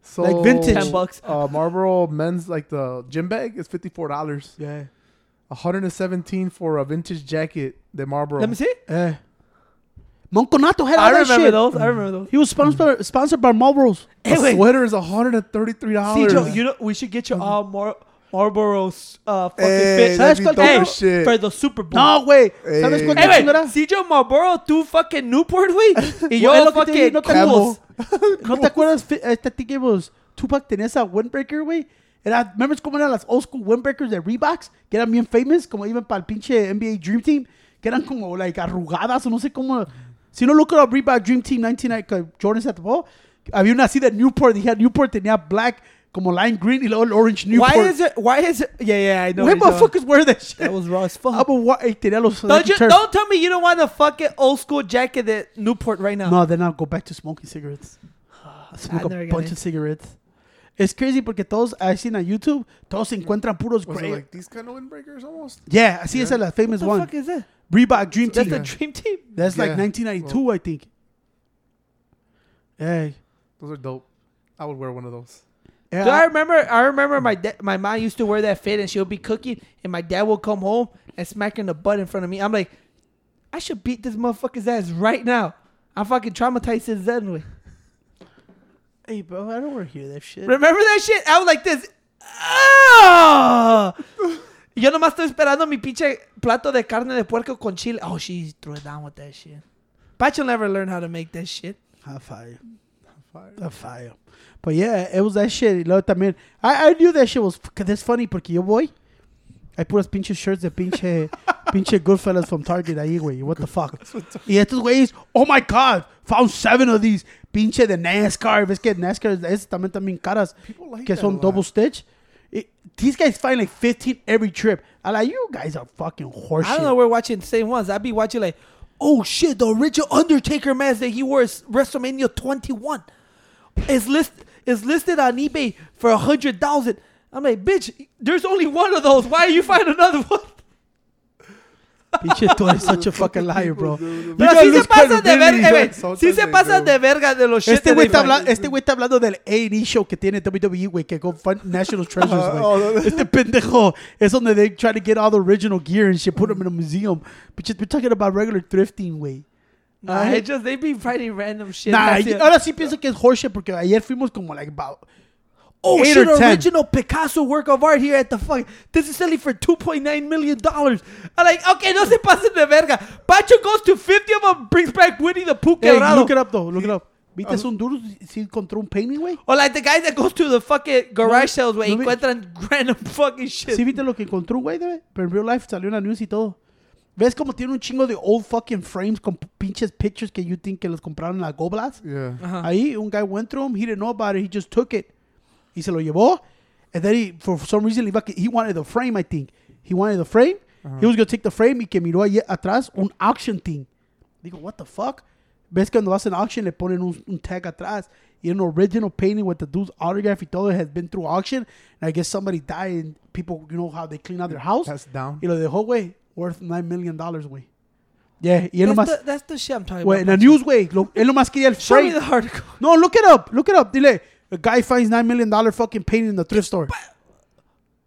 So, like vintage. 10 bucks. Uh, Marlboro men's like the gym bag is fifty four dollars. Yeah. 117 for a vintage jacket. The Marlboro. Let me see. Eh. Monconato had all I that remember shit. those. I remember those. He was sponsored sponsored by Marlboros. A Hey, wait. sweater is 133 See, dollars. Joe, you know we should get you all more Marlboro's uh, fucking Hey, fit ¿Sabes cuál as shit. for the Super Bowl. No, güey. Hey. ¿Sabes cuál Hey, chingada? si yo Marlboro, tú fucking Newport, güey. Y yo lo que fucking digo, no te Cools. ¿No te acuerdas? Este que was Tupac tenía esa windbreaker, güey. Era, ¿Remember cómo eran las old school windbreakers de Reeboks? Que eran bien famous, como iban para el pinche NBA Dream Team. Que eran como, like, arrugadas o no sé cómo. Si no look up Reebok Dream Team 99, que Jordan se. Había una así de Newport. Dije, Newport tenía black, como lime green y luego el orange Newport. Why is it? Why is it? Yeah, yeah, I know. Why what you're talking- motherfuckers wear that shit? That was raw as fuck. Ah, but why- eh, tenía los Don't you? turf. Don't tell me you don't want the fucking old school jacket that Newport right now. No, then I'll go back to smoking cigarettes. Smoke never a bunch it. of cigarettes. It's crazy porque todos, I seen on YouTube, todos se encuentran puros Was it like these kind of windbreakers almost? yeah, así Yeah. es la famous one. what the one. fuck is that? Reebok Dream That's Team. the Yeah. dream team. That's like Yeah. 1992, I think. Hey. Those are dope. I would wear one of those. Yeah, Dude, I remember. I remember my da- my mom used to wear that fit, and she would be cooking, and my dad would come home and smack her in the butt in front of me. I'm like, I should beat this motherfucker's ass right now. I'm fucking traumatized since then. hey, bro, I don't want to hear that shit. Remember that shit? I was like this. Ah! Yo nomás estoy esperando mi pinche plato de carne de puerco con chile. Oh, she threw it down with that shit. Pacho never learned how to make that shit. High fire. Fire. Fire. But yeah, it was that shit. Luego también, I, I knew that shit was, that's funny porque yo voy, hay puras pinches shirts de pinche, pinche Goodfellas from Target ahí, güey. What the fuck? Y estos güeyes, oh my god, found seven of these. Pinche de NASCAR. Ves que NASCAR, esas también también caras. People like que son double stitch. It- these guys find like 15 every trip. I'm like, you guys are fucking horseshit. I don't know. We're watching the same ones. I'd be watching like, oh shit, the original Undertaker mask that he wore is WrestleMania 21 is list is listed on eBay for a hundred thousand. I'm like, bitch, there's only one of those. Why are you finding another one? Pinche, tú eres such a fucking liar, bro. You Pero sí se lose pasan de credibility. verga, güey. Sí se tan pasan de de verga de los shit Este güey está, habla- este está hablando del A&E show que tiene WWE, güey, que go find National Treasures, güey. Oh, no, no. Este pendejo es donde they try to get all the original gear and shit, put them in a museum. Bitches, we're talking about regular thrifting, güey. Nah, it just they be finding random shit. Nah, y- it. ahora sí pienso que es horseshit porque ayer fuimos como like about Oh eight shit! or ten. Original Picasso work of art here at the fuck. This is selling for two point nine million dollars. I'm like, okay, no se pasen de verga. Pacho goes to fifty of them, brings back Winnie the Pooh Hey, quebrado. look it up though, look it up. ¿Viste oh. es un duro si encontró un painting, güey? Or like the guy that goes to the fucking garage sales where no encuentran random fucking shit. ¿Sí viste lo que encontró güey, güey? Pero en real life salió en la news y todo. ¿Ves como tiene un chingo de old fucking frames con pinches pictures que you think que los compraron en la Go Blast? Yeah. Ajá. Ahí un guy went through them, he didn't know about it, he just took it. Y se lo llevó. And then he, for some reason, he, he wanted the frame, I think. He wanted the frame. He was going to take the frame y que miró ahí atrás un auction thing. Digo, what the fuck? ¿Ves cuando hacen auction le ponen un, un tag atrás? Y an original painting with the dude's autograph y todo has been through auction. And I guess somebody died and people, you know how they clean out their house. That's down. Y lo dejó, güey, worth $9 million, güey. Yeah, y él that's, nomás, the, that's the shit I'm talking güey, about. en la news, güey, él nomás quería el Show me the article. No, look it up. Look it up. Dile, a guy finds nine million dollar fucking painting in the thrift store.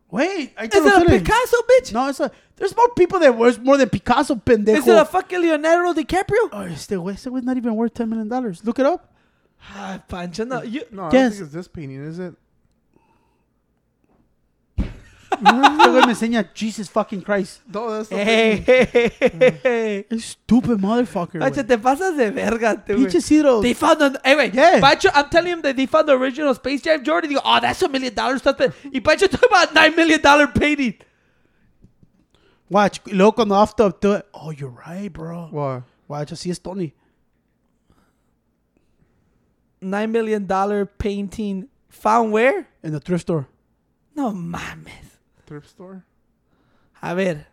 Wait, I Is it a Picasso, bitch? No, it's a. There's more people that worth more than Picasso, pendejo. Is it a fucking Leonardo DiCaprio? oh, este güey, este güey's not even worth ten million dollars. Look it up. Ah, Pancho, no. You, No, I don't think it's this painting, is it? Este güey me enseña Jesus fucking Christ. No, that's the hey, painting. hey, hey, hey, hey. Stupid motherfucker. Pancho, güey. te pasas de verga, te, güey. Pinche Ciro. They found the eh, hey wait, Yeah. Pancho, I'm telling him that they found the original Space Jam Jordan. They go, oh, that's a million dollar stuff. Y Pancho talking about nine million dollar painting. Watch. y Luego cuando after do it. Oh, you're right, bro. What? Watch, así es Tony. Nine million dollar painting found where? In the thrift store. No mames. Thrift store? A ver.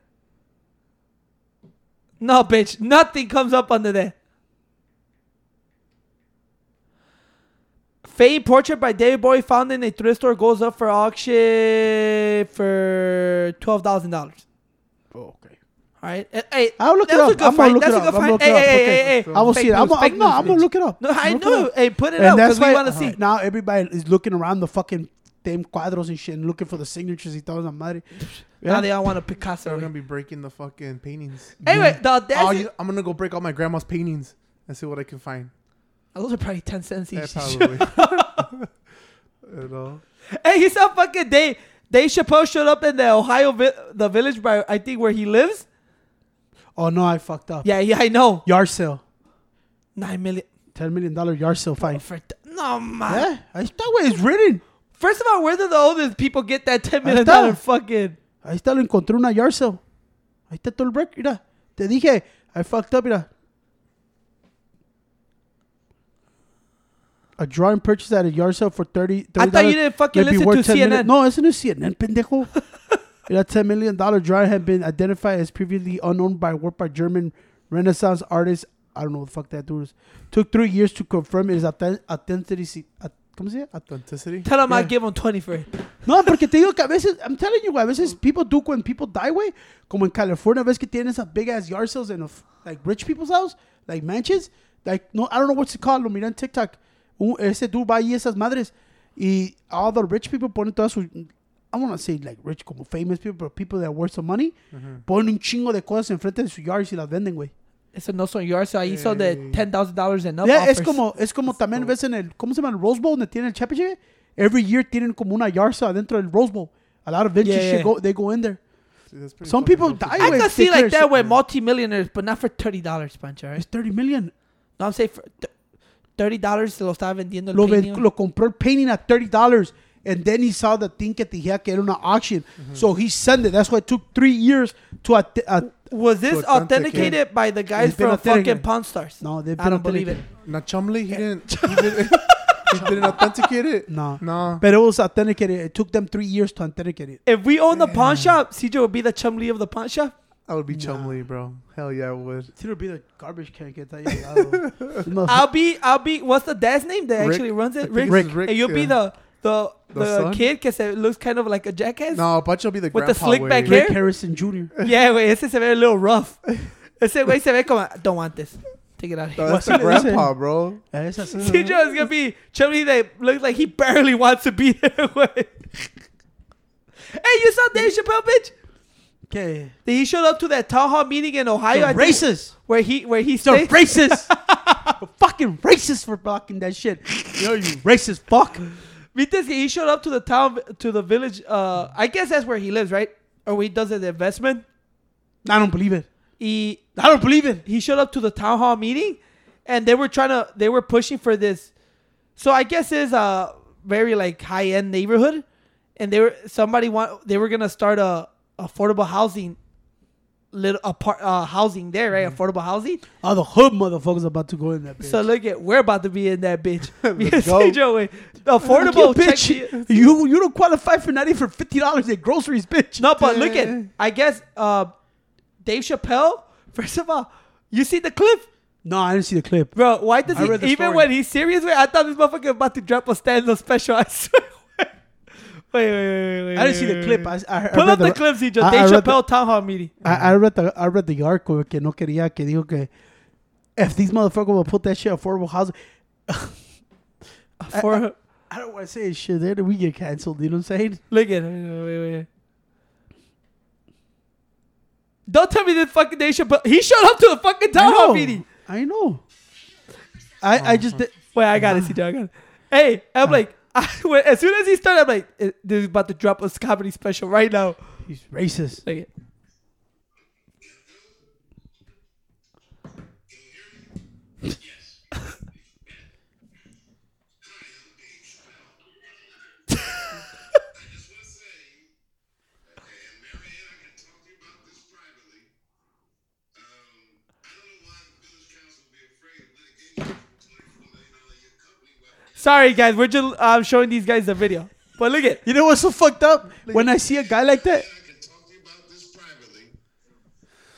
No, bitch. Nothing comes up under there. Fade portrait by David Bowie found in a thrift store goes up for auction for twelve thousand dollars. Oh, okay. All right. Eh, Hey, I'll look it up. I'm gonna look That's it up. good I'm find. look Hey, it up. hey, hey, hey, hey. I will see it. I'm, I'm, no, I'm gonna look it up. No, I know. Hey, put it And up because we want to see. now everybody is looking around the fucking stained cuadros and shit and looking for the signatures y toda esa madre. Now Yeah. they all want a Picasso. They're gonna be breaking the fucking paintings. Anyway, the Oh, audacity. you- I'm gonna go break all my grandma's paintings and see what I can find. Oh, those are probably ten cents Yeah, each. probably. you know. hey, you saw fucking Dave. Dave Chappelle showed up in the Ohio, vi- the village by I think where he lives. Oh no, I fucked up. Yeah, yeah, I know. Yard sale. Nine million. $10 million yard sale fine. For th- no man. Yeah, ahí está, güey. It's written. First of all, where do the oldest people get that ten million está. dollar fucking? Ahí está, lo encontré una yard sale. Ahí está todo el break. Mira, te dije, I fucked up. Mira. A drawing purchase at a yard sale for 30 I thought you didn't fucking may be listen worth to 10 CNN. million- No, it's no CNN, pendejo. That $10 million drawing had been identified as previously unknown by work by German Renaissance artist. I don't know what the fuck that dude is. Took three years to confirm its authen- authenticity. at- ¿Cómo se llama? Authenticity. Tell I Yeah. give him twenty for it. No, porque te digo que a veces, I'm telling you, a veces people do when people die, güey. Como en California, ves que tienen esas big ass yard sales of, like rich people's house, like mansions. Like, no, I don't know what's it called, lo mira en TikTok. Un, ese dude va ahí esas madres. Y all the rich people ponen todas sus, I want to say like rich, como famous people, but people that are worth some money, ponen un chingo de cosas enfrente de sus yards y las venden, güey. Eso no son yours, so ahí son de Hey. ten thousand dollars and up. Yeah, es como, es como también ves en el, ¿cómo se llama? El Rose Bowl, donde tienen el championship. Every year tienen como una yard sale adentro del Rose Bowl. A lot of vintage Yeah, shit yeah. go, they go in there. See, that's Some people die. I could see like that with multimillionaires, but not for thirty dollars, Pancho. Right? It's 30 million. No, I'm saying for th- thirty dollars se lo estaba vendiendo el Lo, ven- painting. lo compró el painting at $30. And then he saw the thing que tenía que era una auction. So he sent it. That's why it took three years to. At, at, uh, Was this To authenticated by the guys It's from fucking. Pawn Stars? no, they've I don't believe it. authenticated. Not Chumlee. He didn't. He didn't, he didn't authenticate it. No. No. But it was authenticated. It took them three years to authenticate it. If we own the pawn shop, CJ would be the chumlee of the pawn shop. I would be Nah. Chumlee, bro. Hell yeah, I would. It would be the garbage can. Que está ahí al lado. This motherfucker- I'll be, I'll be. What's the dad's name that Rick. actually runs it? think Rick. Rick, And you'll be the the The the, kid que se looks kind of like a jackass. No, Pancho will be the With the slick way. back Rick hair? Harrison Jr. Yeah, güey, ese se ve a little rough. Ese güey se ve como, don't want this. Take it out No, here. that's the What's it- grandpa, bro. Es así. CJ is gonna be chumlee that looks like he barely wants to be there. hey, you saw Dave Chappelle, bitch? Okay. That he showed up to that town hall meeting in Ohio. I They're think, racist. where he where he They're racist. Fucking racist for blocking that shit. Yo, you racist fuck. Viste que he showed up to the town to the village. Uh, I guess that's where he lives, right? Or where he does the investment. I don't believe it. He I don't believe it. he showed up to the town hall meeting, and they were trying to they were pushing for this. So I guess it's a very like high end neighborhood, and they were somebody want they were gonna start a affordable housing little apart uh, housing there, right? Affordable housing. All the hood motherfuckers about to go in that bitch. So look at we're about to be in that bitch. Yes. Affordable bitch. You you don't qualify for not even for fifty dollars at groceries, bitch. No, but look at I guess uh, Dave Chappelle. First of all, you see the clip, No, I didn't see the clip. bro. Why does I he even story. when he's serious? Wait, I thought this motherfucker about to drop a stand-up special. I swear. Wait, wait, wait, wait, wait. I didn't see the clip. I, I, I Pull read up the, clip, CJ. I- Dave I read Chappelle town hall meeting. I, I read the I read the article que no quería que dijo que if these motherfuckers will put that shit affordable housing, For I don't want to say shit there, then we get canceled. You know what I'm saying? look at him. Wait, wait, wait. Don't tell me this fucking Dave Chappelle. He showed up to the fucking town I hall know. meeting. I know. I I just did, Wait, I got it, CJ. I got it. Hey, I'm like, I, when, as soon as he started, I'm like, eh, this is about to drop a comedy special right now. he's racist. Like Sorry, guys. We're just um, showing these guys the video. But look at You know what's so fucked up? When I see a guy like that, I can talk to you about this privately.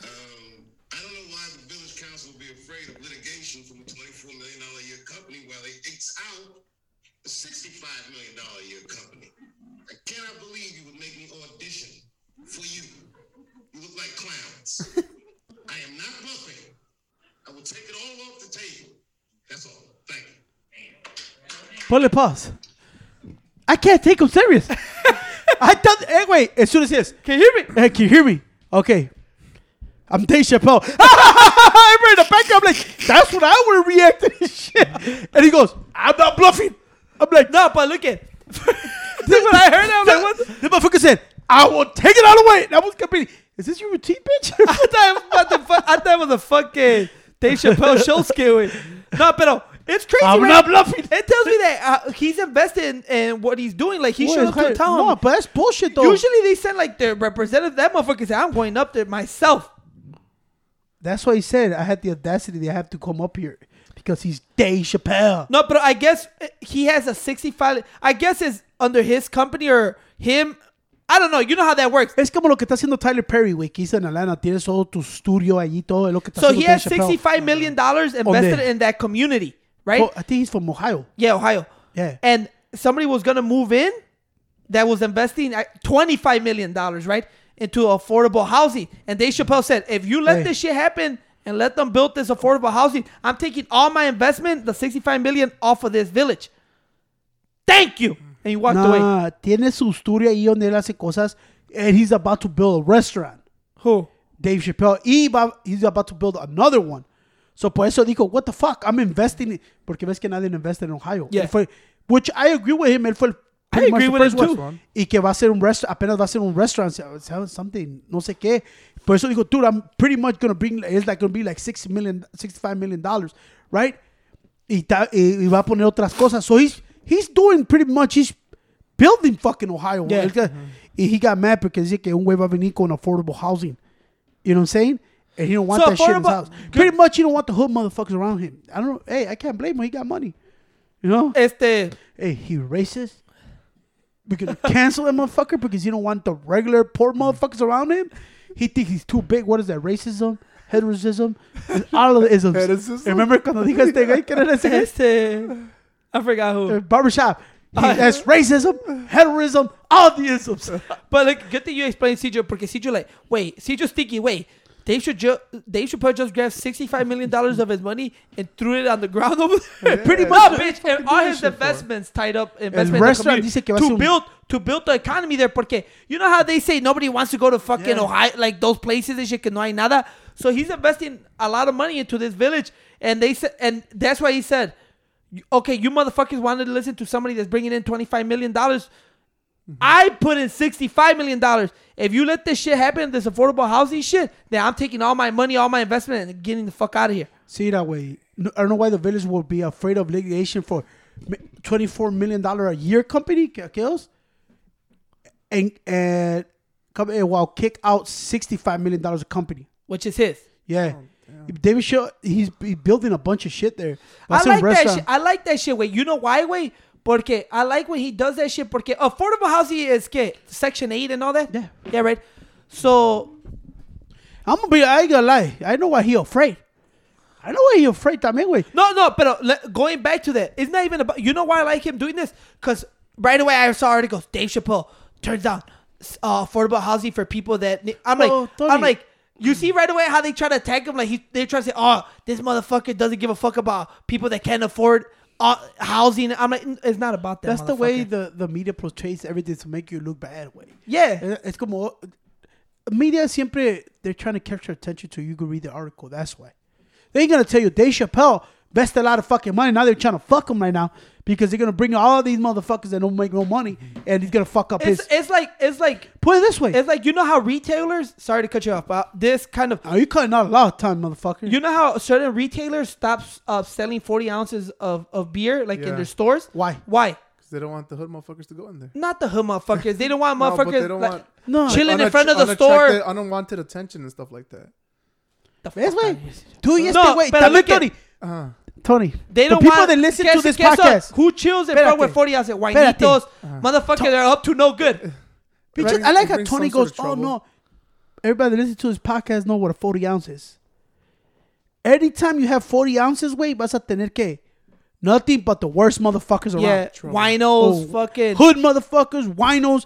Um, I don't know why the village council would be afraid of litigation from a $24 million a year company while they ekes out a $65 million a year company. I cannot believe you would make me audition for you. You look like clowns. I am not bluffing. I will take it all off the table. That's all. Thank you. Ponle pause. I can't take him serious. I thought, hey, eh, wait, as soon as this, Can you hear me? hey, can you hear me? Okay. I'm Dave Chappelle. I'm ready to back up. like, that's what I would react to shit. And he goes, I'm not bluffing. I'm like, No, but look at. See what I heard? I was like, what? the- The motherfucker said, I will take it all away. That was company. Is this your routine, bitch? I thought it was about the fu- I thought it was a fucking Dave Chappelle show skill. No, but uh, it's crazy. I'm right? not bluffing. It tells me that uh, he's invested in, in what he's doing. Like he up to it's a town. No, but that's bullshit, though. Usually they send like their representative. That motherfucker said, "I'm going up there myself." That's why he said I had the audacity to have to come up here because he's Dave Chappelle. No, but I guess uh, he has a 65. I guess it's under his company or him. I don't know. You know how that works. Es como lo que está haciendo Tyler Perry, güey, que hizo en Atlanta. Tienes todo tu estudio allí, todo lo que está So haciendo he has 65 million dollars invested in that community, right? Oh, I think he's from Ohio. Yeah, Ohio. Yeah. And somebody was gonna move in that was investing uh, 25 million dollars, right, into affordable housing. And Dave Chappelle said, if you let this shit happen and let them build this affordable housing, I'm taking all my investment, the 65 million, off of this village. Thank you. And he walked away. Nah, tiene su estudio ahí donde él hace cosas. And he's about to build a restaurant. Who? Dave Chappelle. Va, he's about to build another one. So por eso dijo, what the fuck, I'm investing. in-" Porque ves que nadie investa en Ohio. Yeah. Él fue- which I agree with him. Él fue el I agree with one. too. Y que va a ser un restaurant, apenas va a ser un restaurant, so- so- something, no sé qué. Por eso digo, dude, I'm pretty much gonna bring, it's like gonna be like 60 million, 65 million dollars, right? Y, ta- y, y va a poner otras cosas. So he's, he's doing pretty much, he's building fucking Ohio. Yeah. Él que- Y he got mad porque dice que un güey va a venir con affordable housing. You know what I'm saying? And he don't want So that shit in his house. Pretty much, he don't want the hood motherfuckers around him. I don't know. Hey, I can't blame him. He got money. You know? Este, hey, he racist. We're gonna cancel that motherfucker because you don't want the regular poor motherfuckers around him. He thinks he's too big. What is that? Racism, heteroism, all of the isms. Heteroism? Remember cuando dijo este güey que era ese este, I forgot who. Uh, barbershop. He, Ah, that's racism, heteroism, all the isms. But like, good thing you explained Cedro because Cedro like, wait, Cedro's thinking, wait, Dave should ju- should Chappelle just grabbed sixty five million dollars of his money and threw it on the ground over there. Pretty no, much. bitch, and all his investments tied up investment in the restaurant community dice que va a ser to un- build to build the economy there. Porque you know how they say nobody wants to go to fucking Yeah. Ohio, like those places and shit que no hay nada. So he's investing a lot of money into this village, and they said, and that's why he said, okay, you motherfuckers wanted to listen to somebody that's bringing in twenty five million dollars. Mm-hmm. I put in $65 million. If you let this shit happen, this affordable housing shit, then I'm taking all my money, all my investment, and getting the fuck out of here. See that way. I don't know why the village will be afraid of litigation for twenty-four million dollar a year company que- aquellos, and and come and will kick out sixty-five million dollars a company. Which is his. Yeah, oh, David Shaw, he's, he's building a bunch of shit there. Va a I like that shit. I like that shit, wait. You know why, wait? Porque I like when he does that shit. Porque affordable housing is que Section 8 and all that. Yeah. Yeah, right. So, I'm gonna be. I ain't gonna lie. I know why he afraid. I know why he afraid también, güey. no, no, but le- going back to that, it's not even about, you know why I like him doing this? Because right away I saw articles, Dave Chappelle turns down uh, affordable housing for people that, I'm like, Oh, I'm like, you see right away how they try to attack him? Like, he, they try to say, oh, this motherfucker doesn't give a fuck about people that can't afford uh, housing. I'm like, it's not about that. That's the way the, the media portrays everything to make you look bad, way. Yeah. Es como media siempre they're trying to capture attention so you can read the article. That's why they ain't gonna tell you Dave Chappelle invested a lot of fucking money. Now they're trying to fuck him right now because they're gonna bring all these motherfuckers that don't make no money and he's gonna fuck up It's, his. it's like, it's like, Put it this way. it's like, you know how retailers, sorry to cut you off, but this kind of, Are you cutting out a lot of time, motherfucker? You know how certain retailers stop uh, selling 40 ounces of, of beer like in their stores? Why? Why? Because they don't want the hood motherfuckers to go in there. Not the hood motherfuckers. They don't want No, but motherfuckers they don't like, want no, chilling in Unatt- front of the unattracted- store. unwanted attention and stuff like that. The ¿Ves, fuck güey? out of here. Tú y este No, güey. pero También, look at- Tony. Uh, Tony. They the don't people want, that listen guess- to this guess what? podcast. Who chills in front with 40 ounces? Espérate. Guainitos. Ah. Motherfuckers, they're up to no good. Bitches, Right? I like how Tony some sort goes, of "Oh no!" Everybody that listens to his podcast know what a forty ounce is. Anytime you have forty ounces, wait, vas a tener que nothing but the worst motherfuckers around. Yeah, Trouble. winos, Oh, fucking. hood motherfuckers, winos,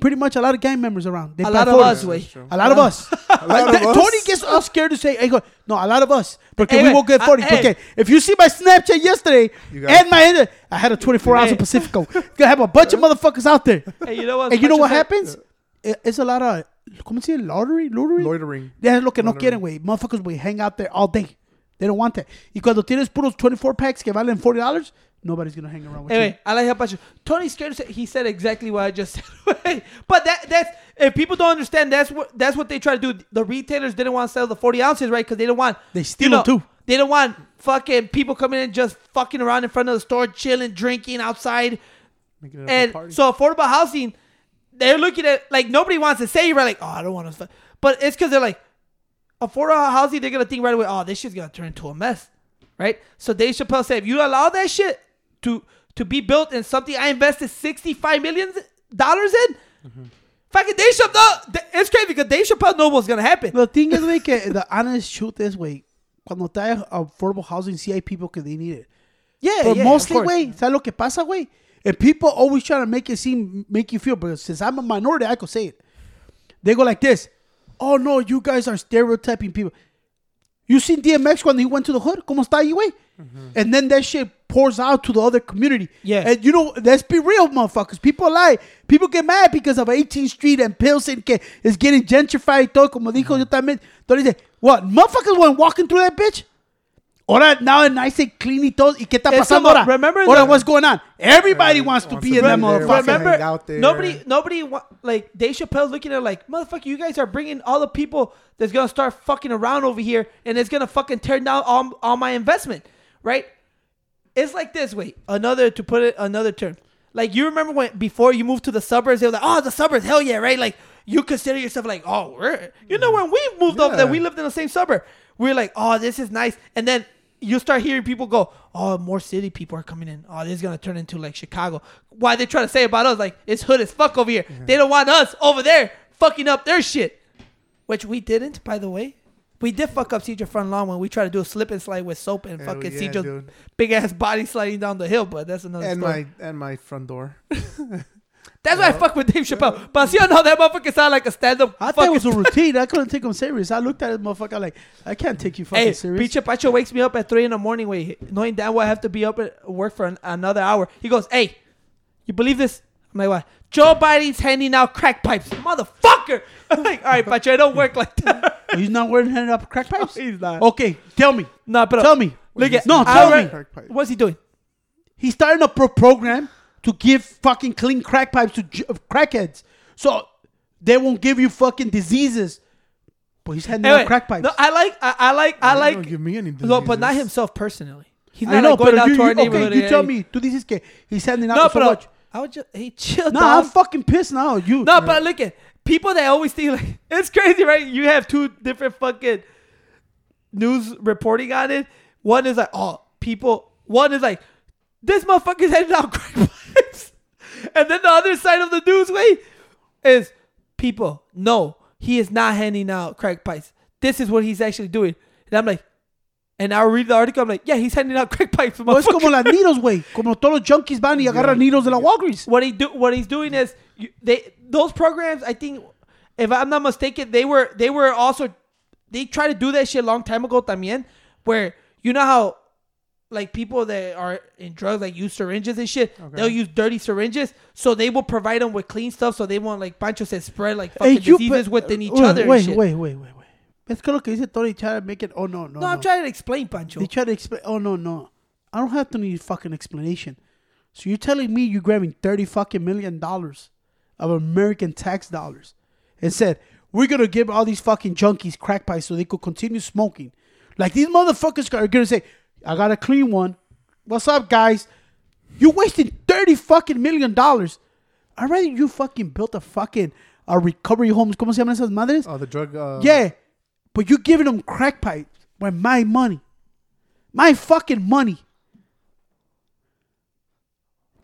pretty much a lot of gang members around. They A lot of 40s. us, way. A lot of us. A lot of us. Tony gets us scared to say, hey, go, no, a lot of us. Because Hey, we wait, will get uh, 40. hey. Okay, if you see my Snapchat yesterday You and my, I had a 24 ounce Hey. of Pacifico. You're going to have a bunch of motherfuckers out there. Hey, you know what? And you know what happens? It- It's a lot of, ¿cómo se dice? Lottery? Lottery? Loitering. Ya es lo que no Loitering. quieren, güey. Motherfuckers, we hang out there all day. They don't want that. Y cuando tienes puros 24 packs que valen $40, nobody's going to hang around with you. Anyway, I like how Pancho. Tony's scared to say he said exactly what I just said. but that that's if people don't understand, that's what that's what they try to do. The retailers didn't want to sell the forty ounces, right? Because they don't want They steal them too. They don't want fucking people coming in just fucking around in front of the store, chilling, drinking outside. Making it a And so affordable housing, they're looking at like nobody wants to say right, like, oh, I don't want to, but it's because they're like affordable housing. They're gonna think right away, oh, this shit's gonna turn into a mess, right? So Dave Chappelle said, if you allow that shit to to be built in something I invested sixty five million dollars in, Mm-hmm. fucking Dave Chappelle, it's crazy because Dave Chappelle knows what's gonna happen. The thing is, güey, que the honest truth is, güey, cuando te hay affordable housing, hay people que they need it. yeah, But yeah, mostly, güey, ¿sabes lo que pasa, güey? And people always try to make it seem, make you feel, but since I'm a minority, I could say it. They go like this. Oh, no, you guys are stereotyping people. You seen DMX when he went to the hood? ¿Cómo está ahí, güey? And then that shit pours out to the other community. Yeah. And you know, let's be real, motherfuckers. People lie. People get mad because of 18th Street and Pilsen que is getting gentrified y todo, como dijo mm-hmm. yo también. Entonces dice, what? Motherfuckers went walking through that bitch? Ahora, now nice and clean y todo. ¿Y qué está pasando ahora? remember ahora, the- what's going on? Everybody Everybody wants to wants be to in be that motherfucker. Remember, out there. nobody, nobody, wa- like Dave Chappelle's looking at it like, motherfucker, you guys are bringing all the people that's gonna start fucking around over here, and it's gonna fucking tear down all, all my investment, right? It's like this. Wait, another to put it another term. Like you remember when before you moved to the suburbs, they were like, oh, the suburbs, hell yeah, right? Like you consider yourself like, oh, we're, you know, when we moved over there, Yeah. we lived in the same suburb. We are like, oh, this is nice, and then you start hearing people go, oh, more city people are coming in. Oh, this is gonna turn into like Chicago. Why they try to say about us like it's hood as fuck over here. They don't want us over there fucking up their shit, which we didn't, by the way. We did fuck up CJ front lawn when we tried to do a slip and slide with soap and Hell fucking yeah, CJ's big ass body sliding down the hill, but that's another and story. my and my front door. that's why I fuck with Dave Chappelle. But see, know that motherfucker sound like a stand up. I thought it was a routine. I couldn't take him serious. I looked at this motherfucker like, I can't take you fucking Hey, serious. Picha Pacho wakes me up at three in the morning, wait, knowing that well I have to be up at work for an, another hour. He goes, "Hey, you believe this?" I'm like, "What?" Joe Biden's handing out crack pipes, motherfucker. I'm like, all right, Pacho, I don't work like that. He's not wearing handing up crack pipes? He's not. Okay, tell me. no, but uh, Tell me. Look at No, tell me. Crack pipe. What's he doing? He's starting a pro program to give fucking clean crack pipes to j- uh, crackheads. So they won't give you fucking diseases. But he's handing Anyway, out crack pipes. No, I like, I, I like, I Don't like. give me any No, but not himself personally. He's I not know, like going but down you, to our you, neighborhood. okay, you and- tell me. Tú dices que he's handing out No, so but uh, much. I would just, hey, chill, Nah, dog. I'm fucking pissed now. You. No, but look at people that always think like it's crazy, right? You have two different fucking news reporting on it. One is like, oh, people. One is like, this motherfucker's handing out crack pipes, and then the other side of the news way is people. No, he is not handing out crack pipes. This is what he's actually doing, and I'm like, and I read the article. I'm like, yeah, he's handing out crack pipes. No, es como motherfucker. las needles, güey. Como todos los junkies van y agarran needles de la Walgreens. what he do what he's doing is you, they those programs I think if I'm not mistaken they were they were also they tried to do that shit a long time ago también where you know how like people that are in drugs like use syringes and shit they'll use dirty syringes so they will provide them with clean stuff so they won't like Pancho said spread like fucking you diseases pe- within each uh, wait, other Wait, and shit. wait, wait, wait, wait. Es que lo que dice Tony try to make it. Oh no, no. no, I'm trying to explain Pancho They try to explain. Oh no, no. I don't have to need fucking explanation. So you're telling me you're grabbing thirty fucking million dollars of American tax dollars and said we're gonna give all these fucking junkies crack pipes so they could continue smoking. Like these motherfuckers are gonna say, "I got a clean one." What's up, guys? You're wasting thirty fucking million dollars. I'd rather you fucking built a fucking a recovery homes. ¿Cómo se llaman esas madres? Oh, the drug. Uh, Yeah, but you're giving them crack pipes with my money, my fucking money.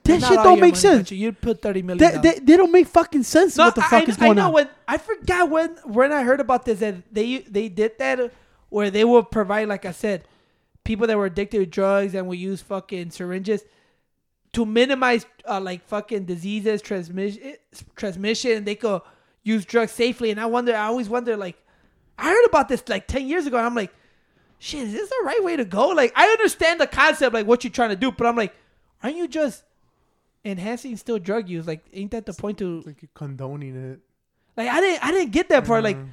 That shit don't make sense. You put thirty million. They, they, they don't make fucking sense. No, what the fuck I, is going I know on? when I forgot when when I heard about this that they they did that where they will provide like I said, people that were addicted to drugs and will use fucking syringes to minimize uh, like fucking diseases transmission transmission they could use drugs safely and i wonder i always wonder like i heard about this like 10 years ago and i'm like shit is this the right way to go like i understand the concept like what you're trying to do but i'm like aren't you just enhancing still drug use like ain't that the point to like you're condoning it. like i didn't i didn't get that part like Mhm.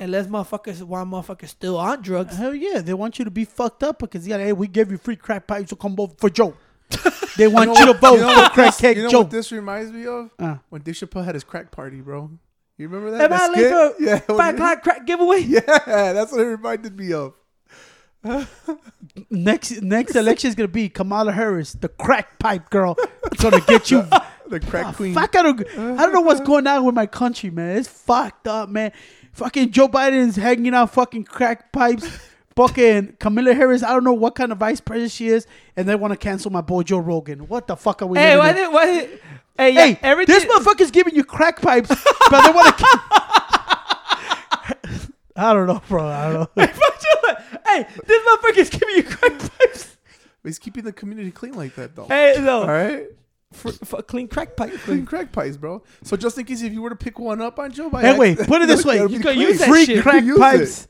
unless motherfuckers why motherfuckers still on drugs Hell yeah, they want you to be fucked up because yeah, hey, we gave you free crack pipes, so come vote for Joe. they want you, to vote You know for crack this- cake You know Joe. what this reminds me of? Uh. When Dave Chappelle had his crack party, bro. You remember that? Am That I late for skit? Yeah, oh, five o'clock crack giveaway? Yeah, that's what it reminded me of. Next next election is gonna be Kamala Harris, the crack pipe girl. It's gonna get you. The crack ah, queen. Fuck, I don't, I don't know what's going on with my country, man. It's fucked up, man. Fucking Joe Biden's hanging out fucking crack pipes. Fucking Camilla Harris, I don't know what kind of vice president she is, and they want to cancel my boy Joe Rogan. What the fuck are we? Doing? Hey, why did why did Hey, yeah, Hey, everything this motherfucker's giving you crack pipes, but they want to. Keep. I don't know, bro. I don't know. hey, this motherfucker's giving you crack pipes. He's keeping the community clean like that, though. Hey, no. All right? For, for clean crack pipe. Clean crack pies, bro. So just in case if you were to pick one up on Joe Biden. Hey, wait, put it this way. that'd be You could clean. use that Free shit. crack Use pipes.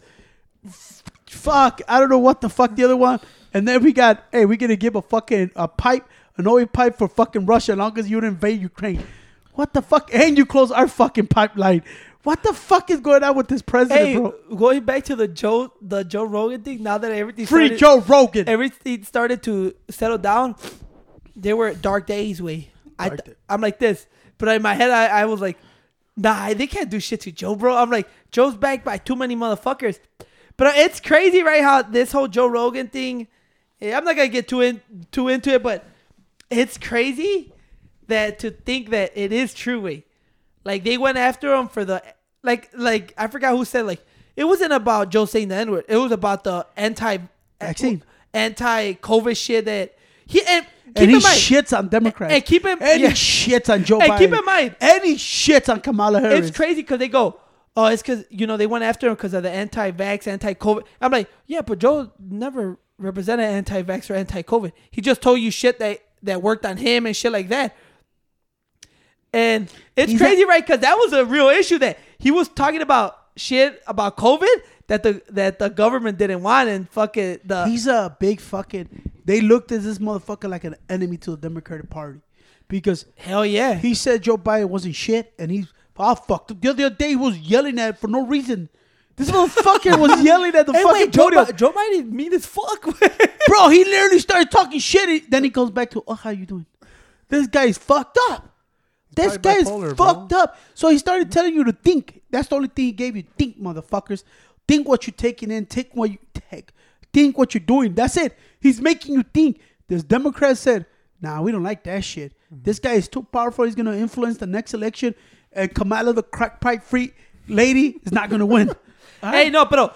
F- Fuck, I don't know what the fuck the other one. And then we got, hey, we're gonna give a fucking a pipe, an oil pipe for fucking Russia, as long as you don't invade Ukraine. What the fuck? And you close our fucking pipeline. What the fuck is going on with this president, Hey, bro? going back to the Joe the Joe Rogan thing. Now that everything Free started, Joe Rogan. everything started to settle down, there were dark days. Way I, day. I'm like this, but in my head I, I was like, Nah, they can't do shit to Joe, bro. I'm like Joe's backed by too many motherfuckers. But it's crazy, right? How this whole Joe Rogan thing. eh, I'm not gonna get too in too into it, but it's crazy that to think that it is true. Like they went after him for the like like I forgot who said like it wasn't about Joe saying the N word. It was about the anti Vaccine. anti COVID shit that he and keep and he in mind shits on Democrats. and keep in and yeah. he shits on Joe Hey, Biden. keep in mind- And he shits on Kamala Harris. it's crazy because they go, oh, it's because you know they went after him because of the anti-vax, anti-COVID. I'm like, yeah, but Joe never represented anti-vax or anti-COVID. He just told you shit that that worked on him and shit like that. And it's He's crazy, right? Because that was a real issue that he was talking about shit about COVID that the that the government didn't want and fucking the He's a big fucking. They looked at this motherfucker like an enemy to the Democratic Party because hell yeah. he said Joe Biden wasn't shit, and he's all fucked up. The other day he was yelling at it for no reason. This motherfucker was yelling at the Hey, fucking wait, Joe, Joe Biden mean as fuck. bro. He literally started talking shit. Then he goes back to, "Oh, how you doing?" This guy is fucked up. This guy is bipolar, bro. fucked up. So he started telling you to think. That's the only thing he gave you. Think, motherfuckers. Think what you're taking in. Take what you take. Think what you're doing. That's it. He's making you think. This Democrat said, "Nah, we don't like that shit. Mm-hmm. This guy is too powerful. He's gonna influence the next election, and Kamala, the crack pipe free lady, is not gonna win." All Hey, right? no, but uh,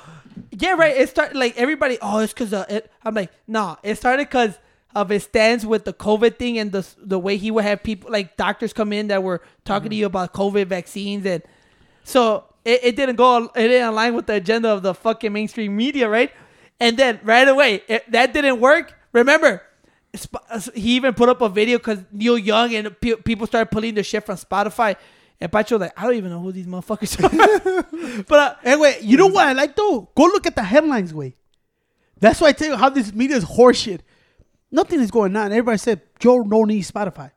yeah, right. It started like everybody. Oh, it's because uh, it. I'm like, nah. It started because of his stance with the COVID thing and the the way he would have people like doctors come in that were talking to you about COVID vaccines and so it, it didn't go. It didn't align with the agenda of the fucking mainstream media, right? And then right away, it, that didn't work. Remember, uh, he even put up a video because Neil Young and pe- people started pulling the shit from Spotify. And Pacho like, I don't even know who these motherfuckers are. but uh, you know what I like though? Go look at the headlines, way. That's why I tell you how this media is horseshit. Nothing is going on. Everybody said Joe no need Spotify.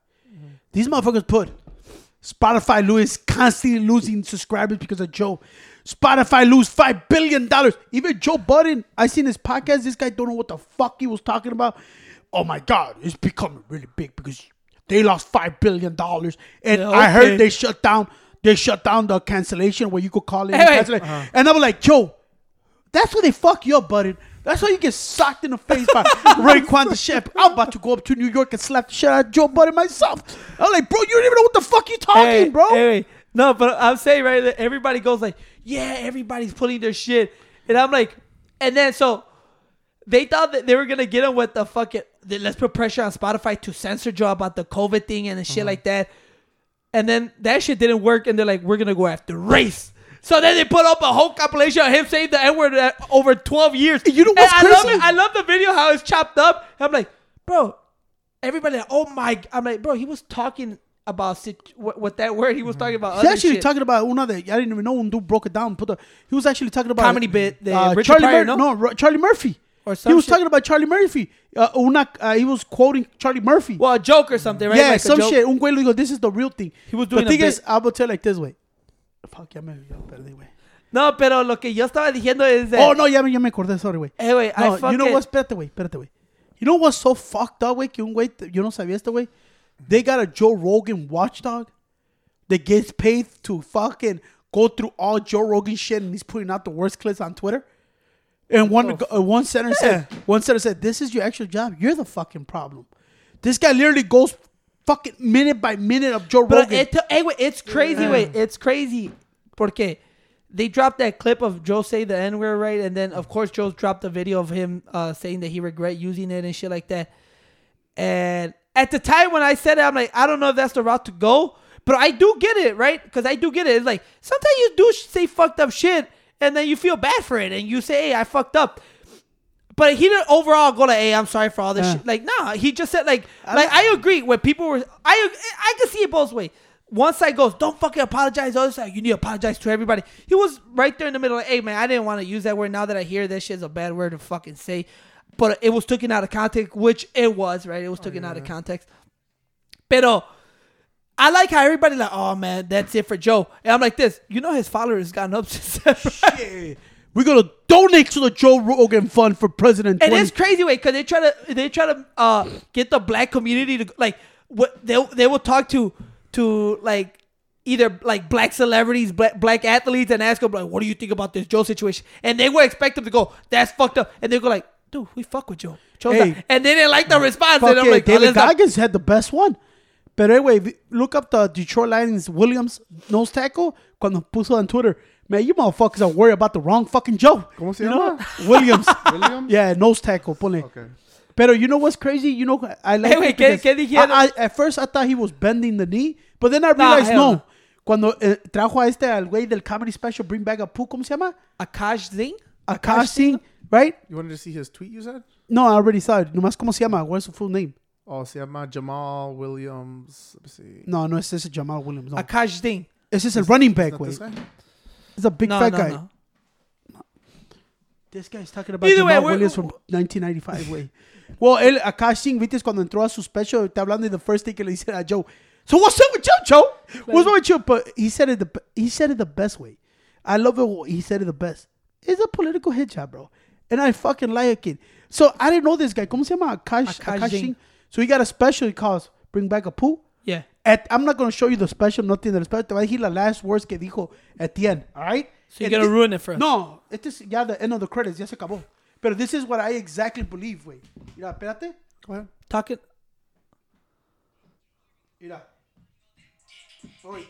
These motherfuckers put Spotify lose constantly losing subscribers because of Joe. Spotify lose five billion dollars. Even Joe Budden, I seen his podcast. This guy don't know what the fuck he was talking about. Oh my god, it's becoming really big because they lost five billion dollars, and Yeah, I heard they shut down. They shut down the cancellation where you could call in. and Hey, cancel it. Uh-huh. And I'm like, Joe, that's why they fuck you up, buddy. That's why you get socked in the face by Raekwon the Chef. I'm about to go up to New York and slap the shit out of Joe Budden myself. I'm like, bro, you don't even know what the fuck you talking, hey, bro. hey, no, but I'm saying right, that everybody goes like, yeah, everybody's pulling their shit, and I'm like, and then so they thought that they were gonna get him with the fucking let's put pressure on Spotify to censor Joe about the COVID thing and the Uh-huh. shit like that, and then that shit didn't work, and they're like, we're gonna go after race. So then they put up a whole compilation of him saying the N word uh, over 12 years. You know And what's I love crazy? it. I love the video how it's chopped up. I'm like, bro, everybody, like, oh my! I'm like, bro, he was talking about sit- what, what that word he was talking about. He's actually shit. talking about that I didn't even know. Un dude broke it down. Put the. He was actually talking about Comedy bit, the uh, Charlie Pryor, Mur- no? Ro- Charlie Murphy. Or he was shit. talking about Charlie Murphy. Uh, una, uh, he was quoting Charlie Murphy. well, a joke or something, right? yeah, Like some shit. Un güey le digo, this is the real thing. He was doing the thing bit. is, I will tell like this way. Fuck, ya me ya perdí, güey. No, pero lo que yo estaba diciendo es that, Oh no, ya me, ya me acordé, sorry, güey. eh, güey, I fucking, you know what? Espérate, güey, espérate, güey. You know what's so fucked up, güey? Que un güey, yo no sabía esto, güey. They got a Joe Rogan watchdog that gets paid to fucking go through all Joe Rogan shit and he's putting out the worst clips on Twitter. And one uh, one senator said, one senator said, "This is your actual job. You're the fucking problem." This guy literally goes fucking minute by minute of Joe But Rogan. it, hey, wait, it's crazy, wait, it's crazy, porque they dropped that clip of Joe say the N word, right? And then of course Joe dropped a video of him uh, saying that he regret using it and shit like that. And at the time when I said it, I'm like, I don't know if that's the route to go, but I do get it, right? Because I do get it. It's like sometimes you do say fucked up shit, and then you feel bad for it, and you say, "Hey, I fucked up." But he didn't overall go like, "Hey, I'm sorry for all this Yeah. shit." Like, nah, he just said like, like I agree. When people were, I I can see it both ways. One side goes, "Don't fucking apologize." The other side, you need to apologize to everybody. He was right there in the middle. Like, hey man, I didn't want to use that word. Now that I hear that shit's a bad word to fucking say, but it was taken out of context, which it was, right? It was taken out of context. Pero I like how everybody like, oh man, that's it for Joe. And I'm like this, you know, his followers gone up since that, right? Yeah. We're gonna donate to the Joe Rogan Fund for President. And 20 it's crazy, way because they try to they try to uh get the black community to like what they they will talk to to like either like black celebrities, black black athletes, and ask them like, what do you think about this Joe situation? And they will expect them to go, that's fucked up, and they go like, dude, we fuck with Joe. Joe's Hey. not-" and they didn't like the response. And I'm like, oh, David not- Goggins had the best one. But anyway, look up the Detroit Lions Williams nose tackle cuando puso on Twitter. Man, you motherfuckers are worried about the wrong fucking Joe. ¿Cómo se You know? llama? Williams. Williams? yeah, nose tackle. Pone. Okay. Pero you know what's crazy? You know, I like Hey, wait, it ¿qué- because qué? I- I- at first I thought he was bending the knee, but then I realized hell no. no. Cuando eh, trajo a este al güey del comedy special Bring Back Apu, ¿cómo se llama? Akaash Singh. Akaash Singh, right? You wanted to see his tweet you said? No, I already saw it. Nomás, ¿cómo se llama? What's the full name? Oh, se llama Jamal Williams. Let me see. No, no, ese es Jamal Williams. No. Akaash Singh. Ese es el running back, Not güey. this guy? It's a big No, fat no, guy. no. This guy's talking about Either way, Jamal we're- Williams from 1995, güey. well, él, Akaash Singh, viste cuando entró a su special, está hablando de the first thing que le dice a Joe. So what's up with you, Joe? What's wrong with you? But he said it the he said it the best way. I love it. He said it the best. It's a political hit job, bro, and I fucking like it. So I didn't know this guy. ¿Cómo se llama? Akaash, Akaash Akaash Singh. Singh. So he got a special he calls Bring Back Apu. Yeah. At, I'm not going to show you the special, nothing del special. Te voy a decir las last words que dijo at the end. All right? So you're going to ruin it for us. No, este es ya the end of the credits, ya se acabó. Pero this is what I exactly believe, güey. Mira, espérate. Go ahead. Talking. Mira. Oye.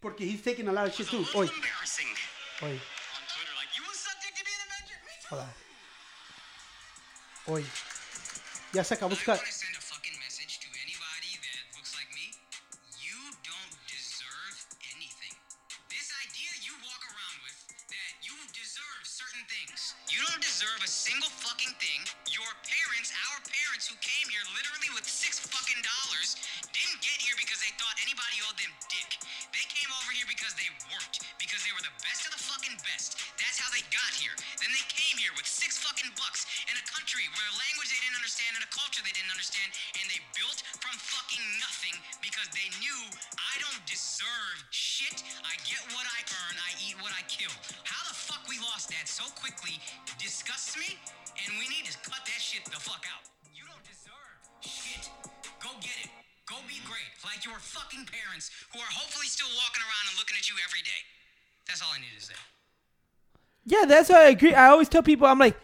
Porque he's taking a lot of shit too. Oye, Embarrassing. oye, On Twitter, like, you a subject to be an Avenger? hola. Oye. Ya se acabó. I want to send a fucking message to anybody that looks like me. You don't deserve anything. This idea you walk around with that you deserve certain things. You don't deserve a single fucking thing. Your parents, our parents who came here literally with six fucking understand, and they built from fucking nothing because they knew I don't deserve shit. I get what I earn, I eat what I kill. How the fuck we lost that so quickly disgusts me, and we need to cut that shit the fuck out. You don't deserve shit. Go get it. Go be great, like your fucking parents, who are hopefully still walking around and looking at you every day. That's all I need to say. Yeah, that's what I agree. I always tell people, I'm like,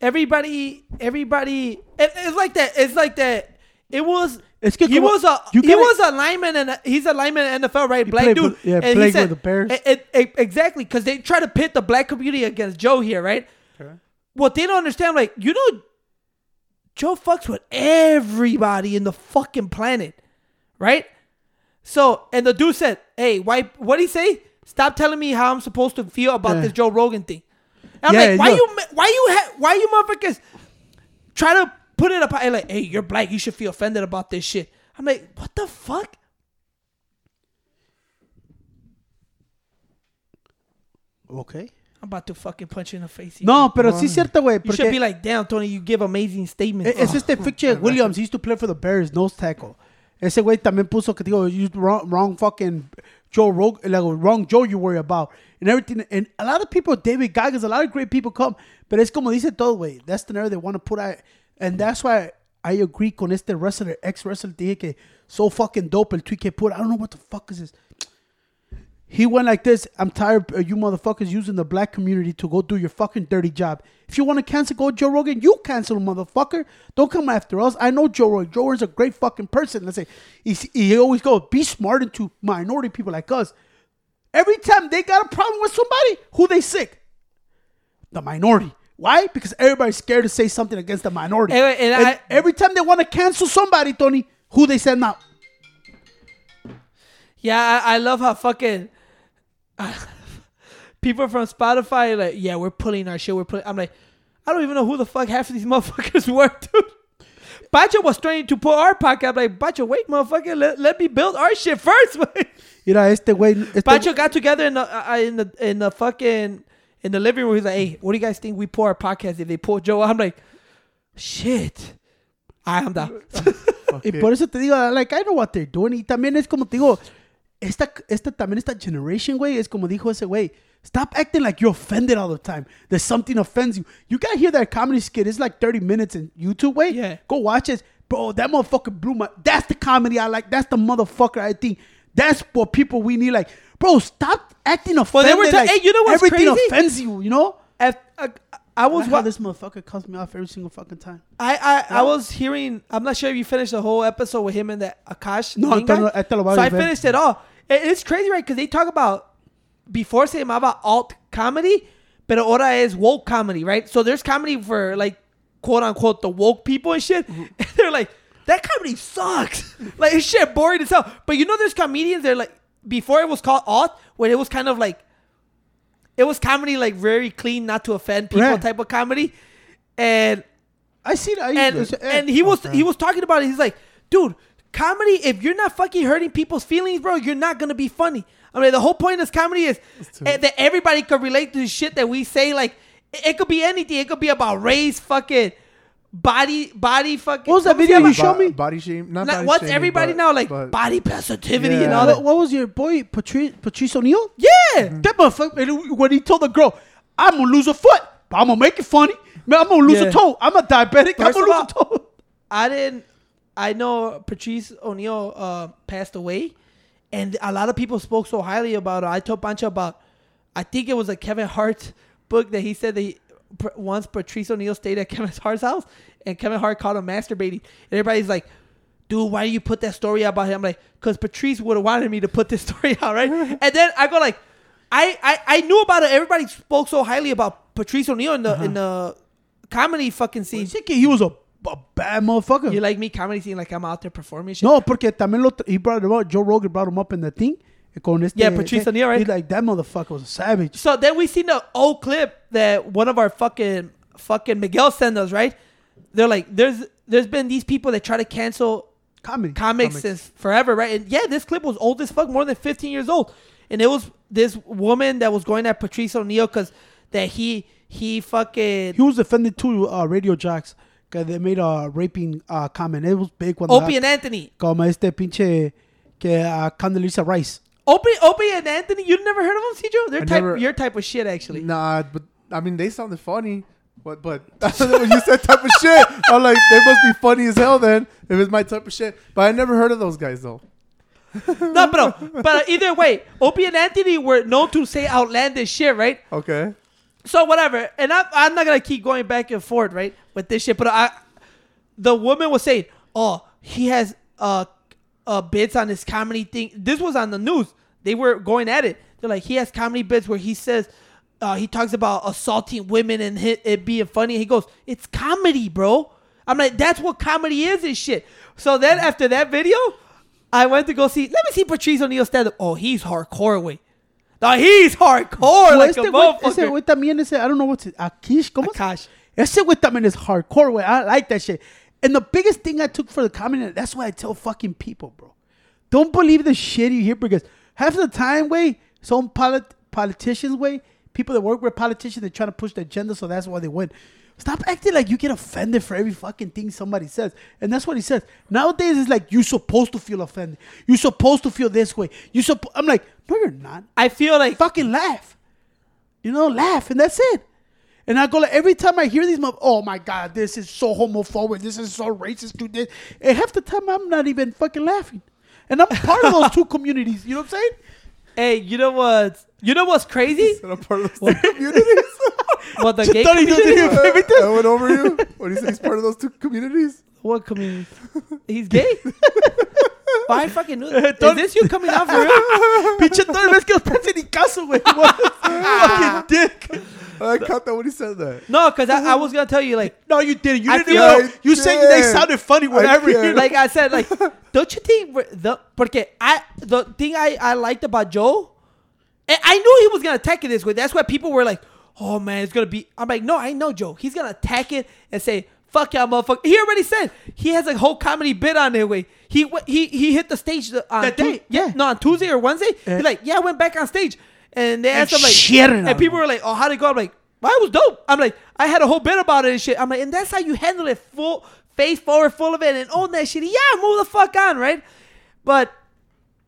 everybody, everybody, it, it's like that. It's like that. It was. Es que he como- was a he gotta- was a lineman and he's a lineman in the NFL, right? Black played dude. yeah, and he said- with the Bears. it- it- it- exactly, because they try to pit the black community against Joe here, right? Okay. What they don't understand, like you know, Joe fucks with everybody in the fucking planet, right? So, and the dude said, "Hey, why? What did he say? Stop telling me how I'm supposed to feel about Yeah. this Joe Rogan thing." And I'm Yeah, like, why no. you, why you, ha- why you motherfuckers try to put it up. And like, hey, you're black. You should feel offended about this shit. I'm like, what the fuck? Okay. I'm about to fucking punch you in the face. No, pero sí es cierto, güey. you should be like, damn, Tony, you give amazing statements. Es este fiche Williams. He used to play for the Bears, nose tackle. Ese güey también puso que digo, you wrong, wrong fucking Joe Rogan, like wrong Joe you worry about and everything. And a lot of people, David Goggins, a lot of great people come, but es como dice todo, way. That's the narrative they want to put out, and that's why I agree con este wrestler, ex wrestler, dije que so fucking dope el tweet que put. I don't know what the fuck is this. He went like this. I'm tired of you motherfuckers using the black community to go do your fucking dirty job. If you want to cancel, go Joe Rogan. You cancel, motherfucker. Don't come after us. I know Joe Rogan. Joe Rogan's a great fucking person. Let's say he, he always goes, be smart into minority people like us. Every time they got a problem with somebody, who they sick? The minority. Why? Because everybody's scared to say something against the minority. And- and I- every time they want to cancel somebody, Tony, who they send out? Yeah, I, I love how fucking people from Spotify like, yeah, we're pulling our shit. We're pulling. I'm like, I don't even know who the fuck half of these motherfuckers were, dude. Bacho was trying to pull our podcast. I'm like, Bacho, wait, motherfucker, let, let me build our shit first. man." Mira, este güey. Este Bacho got together in the uh, in the in the fucking in the living room. He's like, hey, what do you guys think we pull our podcast if they pull Joe? I'm like, shit. I am down. Y por eso te digo, like, I know what they're doing. Y también es como te digo, esta, esta también esta generation, güey, es como dijo ese güey. Stop acting like you're offended all the time. That something offends you. You gotta hear that comedy skit. It's like 30 minutes in YouTube, way. Yeah. Go watch it. Bro, that motherfucker blew my. That's the comedy I like. That's the motherfucker I think. That's what people we need. Like, bro, stop acting offended. they were ta- like hey, you know what's everything crazy? offends you, you know? If, uh, I was wa- this motherfucker cuts me off every single fucking time. I, I, I was hearing. I'm not sure if you finished the whole episode with him and that Akaash. No, I guy. I te lo voy a so I finished it all. It- it's crazy, right? Because they talk about before se llamaba alt comedy, but ahora es woke comedy, right? So there's comedy for like quote unquote the woke people and shit. Mm-hmm. And they're like, that comedy sucks. like it's shit boring as hell. But you know, there's comedians. They're like before it was called alt, when it was kind of like it was comedy like very clean, not to offend people Right. type of comedy. And I see that. and eh, and he was okay. he was talking about it. He's like, dude, comedy. If you're not fucking hurting people's feelings, bro, you're not gonna be funny. I mean, the whole point of this comedy is eh, that everybody could relate to the shit that we say. Like, it, it could be anything. It could be about race, fucking body, body, fucking. What was that video you about? showed me? Body shame. Not Not- body what's shaming, everybody but- now like but- body positivity and Yeah. all that? what was your boy Patrice Patrice O'Neal? Yeah, That motherfucker when he told the girl, "I'm gonna lose a foot, but I'm gonna make it funny. Man, I'm gonna lose Yeah. a toe. I'm a diabetic. I'm First gonna of lose a toe." I didn't. I know Patrice O'Neal uh, passed away, and a lot of people spoke so highly about her. I told Pancho about. I think it was a Kevin Hart book that he said that he, once Patrice O'Neal stayed at Kevin Hart's house, and Kevin Hart caught him masturbating. And everybody's like, "Dude, why do you put that story out about him?" I'm like, "Cause Patrice would have wanted me to put this story out, right?" and then I go like, I, I I knew about it. Everybody spoke so highly about Patrice O'Neal in the in uh-huh. the comedy fucking scene. Que he was a, a bad motherfucker. You like me comedy scene like I'm out there performing shit. no, porque también lo he brought him up. Joe Rogan brought him up in the thing. Con este, Yeah, Patrice O'Neal, right? He's like that motherfucker was a savage. So then we seen the old clip that one of our fucking fucking Miguel sent us, right? They're like, there's there's been these people that try to cancel Comedy. comics, since forever, right? And yeah, this clip was old as fuck, more than 15 years old. And it was this woman that was going at Patrice O'Neal because that he he fucking He was defending two uh, radio jocks que they made a raping uh, comment. It was big when Opie and Anthony. como este pinche que uh, Condoleezza Rice. Opie Opie and Anthony, you never heard of them, Cedro? They're I type never- your type of shit actually. Nah, but I mean they sounded funny. But but when you said type of shit, I'm like they must be funny as hell then if it's my type of shit. But I never heard of those guys though. no, bro. But either way, Opie and Anthony were known to say outlandish shit, right? Okay. So whatever, and I'm, I'm not gonna keep going back and forth, right, with this shit. But I, the woman was saying, "Oh, he has uh, uh bits on his comedy thing." This was on the news. They were going at it. They're like, he has comedy bits where he says, uh, he talks about assaulting women and hit, it being funny. He goes, "It's comedy, bro." I'm like, that's what comedy is and shit. So then after that video, I went to go see. Let me see Patrice O'Neal stand up. Oh, he's hardcore, way. No, he's hardcore like este a güey, ese motherfucker. güey también ese, I don't know what's it, Akish, ¿cómo? se- Akaash. Ese güey también is hardcore, güey. I like that shit. And the biggest thing I took for the comment, that's why I tell fucking people, bro. Don't believe the shit you hear because half the time, way, some polit- politicians, way, people that work with politicians, they're trying to push the agenda, so that's why they win. Stop acting like you get offended for every fucking thing somebody says. And that's what he says. Nowadays, it's like you're supposed to feel offended. You're supposed to feel this way. You suppo- I'm like, no, you're not. I feel like Fucking laugh. You know, laugh, and that's it. And I go like every time I hear these, mo- oh my god, this is so homophobic, this is so racist to this. And half the time I'm not even fucking laughing, and I'm part of those two communities. You know what I'm saying? hey, you know what? You know what's crazy? I'm part of those two communities. What the gay thought he community? didn't even- that went over you. What do you say? He's part of those two communities. What community? He's gay. Why I fucking knew that. Is this you coming out for real? Pinche todo el vez que los pase ni caso, güey. What fucking dick. I caught that when he said that. No, because I, I was gonna tell you like No, you didn't. You I didn't feel- know. I You said they sounded funny whenever. can't. like I said, like, don't you think the porque I the thing I, I liked about Joe, and I knew he was gonna attack it this way. That's why people were like, "Oh man, it's gonna be." I'm like, no, I know Joe. He's gonna attack it and say, "Fuck y'all, motherfucker." He already said he has a whole comedy bit on it. Way he he he hit the stage on That day, Tu- yeah. no on Tuesday or Wednesday. Yeah. He's like, yeah, I went back on stage, and they asked him like, and people him. were like, "Oh, how'd it go?" I'm like, "Well, it was dope." I'm like, I had a whole bit about it and shit. I'm like, and that's how you handle it, full face forward, full of it, and own that shit. Yeah, move the fuck on, right? But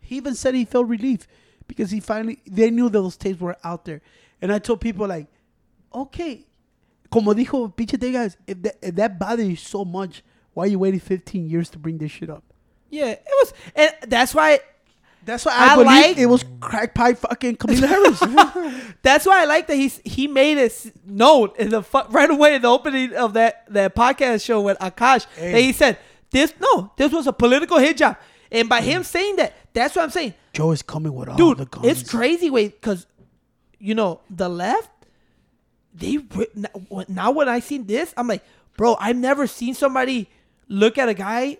He even said he felt relief because he finally they knew those tapes were out there, and I told people like, okay, como dijo pinche te guys, if that, if that bothers you so much, why are you waiting 15 years to bring this shit up? yeah, it was, and that's why. That's why I, I believe like- it was crack pipe fucking Camila Harris. That's why I like that he's he made it s- known in the fu- right away in the opening of that that podcast show with Akaash that he said this no this was a political hit job and by him mm. saying that that's what I'm saying Joe is coming with all dude, the guns. it's crazy. Wait, because you know the left, they now- when I seen this, I'm like, bro, I've never seen somebody look at a guy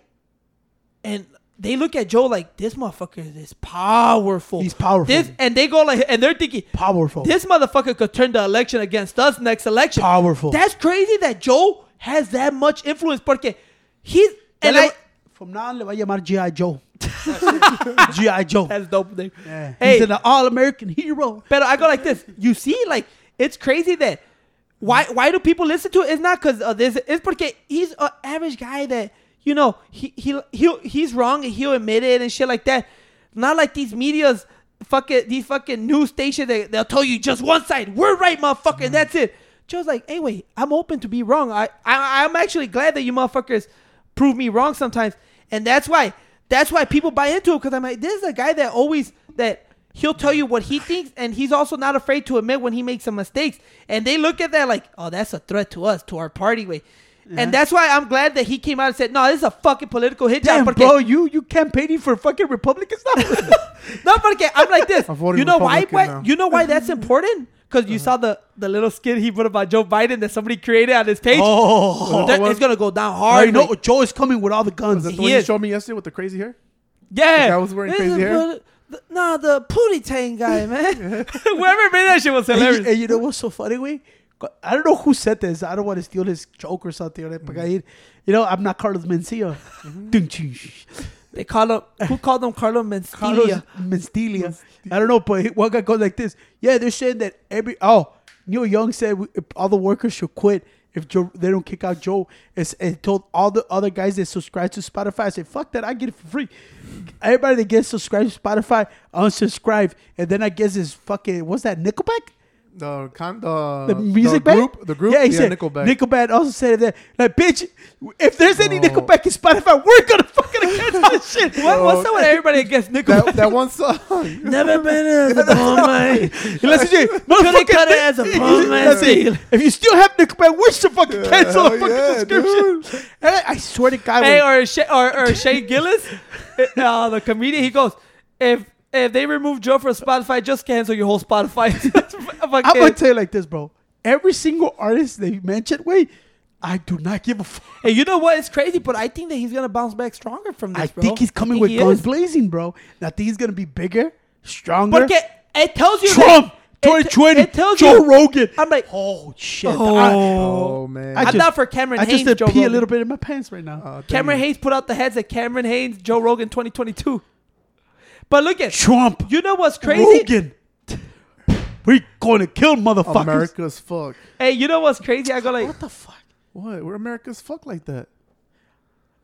and they look at Joe like this motherfucker is powerful. He's powerful. This and they go like, and they're thinking, Powerful. This motherfucker could turn the election against us next election. Powerful. That's crazy that Joe has that much influence. Porque he's and le I. from now on le va a llamar G.I. Joe. G.I. Joe. That's dope. Name. Yeah. Hey, He's an all-American hero. But I go like this. You see, like it's crazy that why mm. why do people listen to it? It's not because of this. It's because he's an average guy that you know he he he he's wrong and he'll admit it and shit like that. Not like these media's fucking these fucking news stations that they'll tell you just one side. We're right, motherfucker. And mm. that's it. Joe's like, hey, wait, I'm open to be wrong. I, I I'm actually glad that you motherfuckers prove me wrong sometimes, and that's why that's why people buy into it because I'm like, this is a guy that always that he'll tell you what he thinks, and he's also not afraid to admit when he makes some mistakes. And they look at that like, oh, that's a threat to us, to our party way. And that's why I'm glad that he came out and said, no, this is a fucking political hit Damn, porque- bro, you you campaigning for fucking Republicans now? no, porque I'm like this. You know why? Why you know why that's important? Because you saw the the little skit he put about Joe Biden that somebody created on his page. oh, That- it's gonna go down I hard. know Joe is coming with all the guns. Was that the He one you showed me yesterday with the crazy hair? Yeah, guy was wearing This crazy hair? what- the- Nah, the Pootie Tang guy, man. Whoever made that shit was And hilarious. and you know what's so funny, way? I don't know who said this. I don't want to steal his joke or something. or Mm-hmm. that, You know, I'm not Carlos Mencia. Ding, ching, sh- They call him. Who called him Carlo Carlos Mencia? Mencia. I don't know, but he- one guy goes like this. Yeah, they're saying that every oh, Neil Young said we- all the workers should quit if Joe they don't kick out Joe. It's, and told all the other guys that subscribe to Spotify. I said, fuck that, I get it for free. Everybody that gets subscribed to Spotify, unsubscribe, and then I guess it's fucking what's that Nickelback? The con the, the music the band? group, the group, Yeah, he yeah, said Nickelback. Nickelback also said that. Like, bitch, if there's any Oh. Nickelback in Spotify, we're gonna fucking cancel this shit. What, what's up with everybody against Nickelback? that, that one song. Never been as a man. Listen, Jay, Could've motherfucker, cut it as a poor man's listen. If you still have Nickelback, we should fucking cancel the hell fucking yeah, subscription. And I, I swear to God, Hey, when- or Shane, or, or Shane Gillis, uh, the comedian, he goes, if if they remove Joe from Spotify, just cancel your whole Spotify. I'm gonna tell you like this, bro. Every single artist they mentioned, wait, I do not give a fuck. Hey, you know what? It's crazy, but I think that he's gonna bounce back stronger from this. I bro. think he's coming think with he guns is. blazing, bro. And I think he's gonna be bigger, stronger. Porque it tells you Trump, 2020. it tells Joe you- Rogan. I'm like, oh shit. Oh, I, Oh man. I I'm just- not for Cameron I Hanes. just did Joe pee a little bit in my pants right now. Oh, Cameron it. Hanes put out the heads of Cameron Hanes, Joe Rogan 2022. But look at Trump. You know what's crazy? Rogan. We going to kill motherfuckers. America's fuck. Hey, you know what's crazy? I go like What the fuck? What? We're America's fuck like that.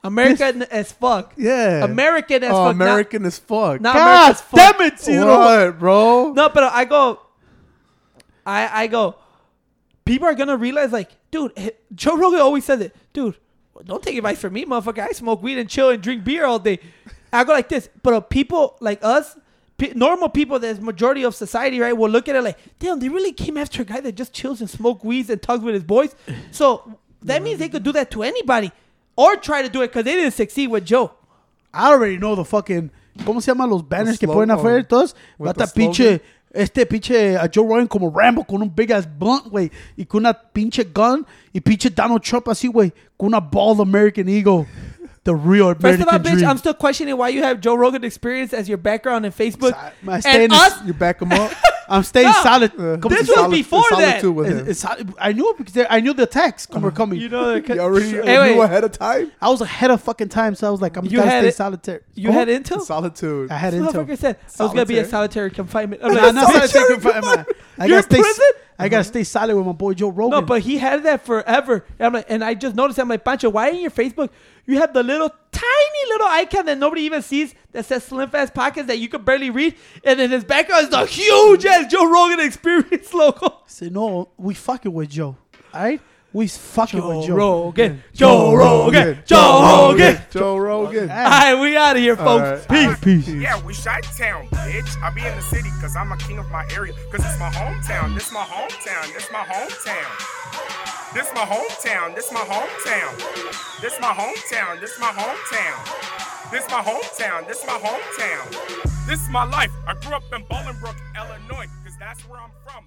American as fuck. Yeah. American as oh, fuck. not- American as fuck. Not, God American as fuck. damn it, Ciro. what, bro? No, but I go. I I go. People are gonna realize like, dude, eh, Joe Rogan always says it, dude. Don't take advice from me, motherfucker. I smoke weed and chill and drink beer all day. I go like this, but people like us, pe- normal people, that's majority of society, right, will look at it like, damn, they really came after a guy that just chills and smoke weeds and talks with his boys. So that means they could do that to anybody, or try to do it because they didn't succeed with Joe. I already know the fucking. ¿Cómo se llaman los banners que slogan. ponen afuera y todos? With Va a pinche. Este pinche a Joe Rogan como Rambo con un big ass blunt, güey. Y con una pinche gun. Y pinche Donald Trump así, güey. Con una bald American eagle. The real First of all, bitch, dream. I'm still questioning why you have Joe Rogan experience as your background in Facebook. I stay in and this- us, You back him up. I'm staying No. solid. Uh, This si- was before that. with It's- it's. I knew it because they- I knew the attacks were coming. you know, You already Anyway. knew ahead of time. I was ahead of fucking time, so I was like, I'm You gotta stay it- solitary. you Oh, had intel. Solitude. I had This intel. motherfucker said I was gonna be a Solitary? solitary confinement. I'm Nah, like, not "Bitch, solitary confinement. I You're gotta stay. in prison? I gotta stay solid with my boy Joe Rogan. No, but he had that forever. And, I'm like, and I just noticed, I'm like, Pancho, why in your Facebook you have the little tiny little icon that nobody even sees that says Slim Fast Pockets that you could barely read, and in his background is the huge ass Joe Rogan Experience logo. Say no, we fucking with Joe. Alright? We fucking with Joe. Rogan, Joe Rogan, Joe Rogan. Joe Rogan. All right, we out of here, folks. All right. Peace. Peace. Yeah, we shot town, bitch. I be in the city cause I'm a king of my area. Cause it's my hometown. This my hometown. This my hometown. This my hometown. This my hometown. This my hometown. This my hometown. This my hometown. This my hometown. This is my life. I grew up in Bolingbrook, Illinois, cause that's where I'm from.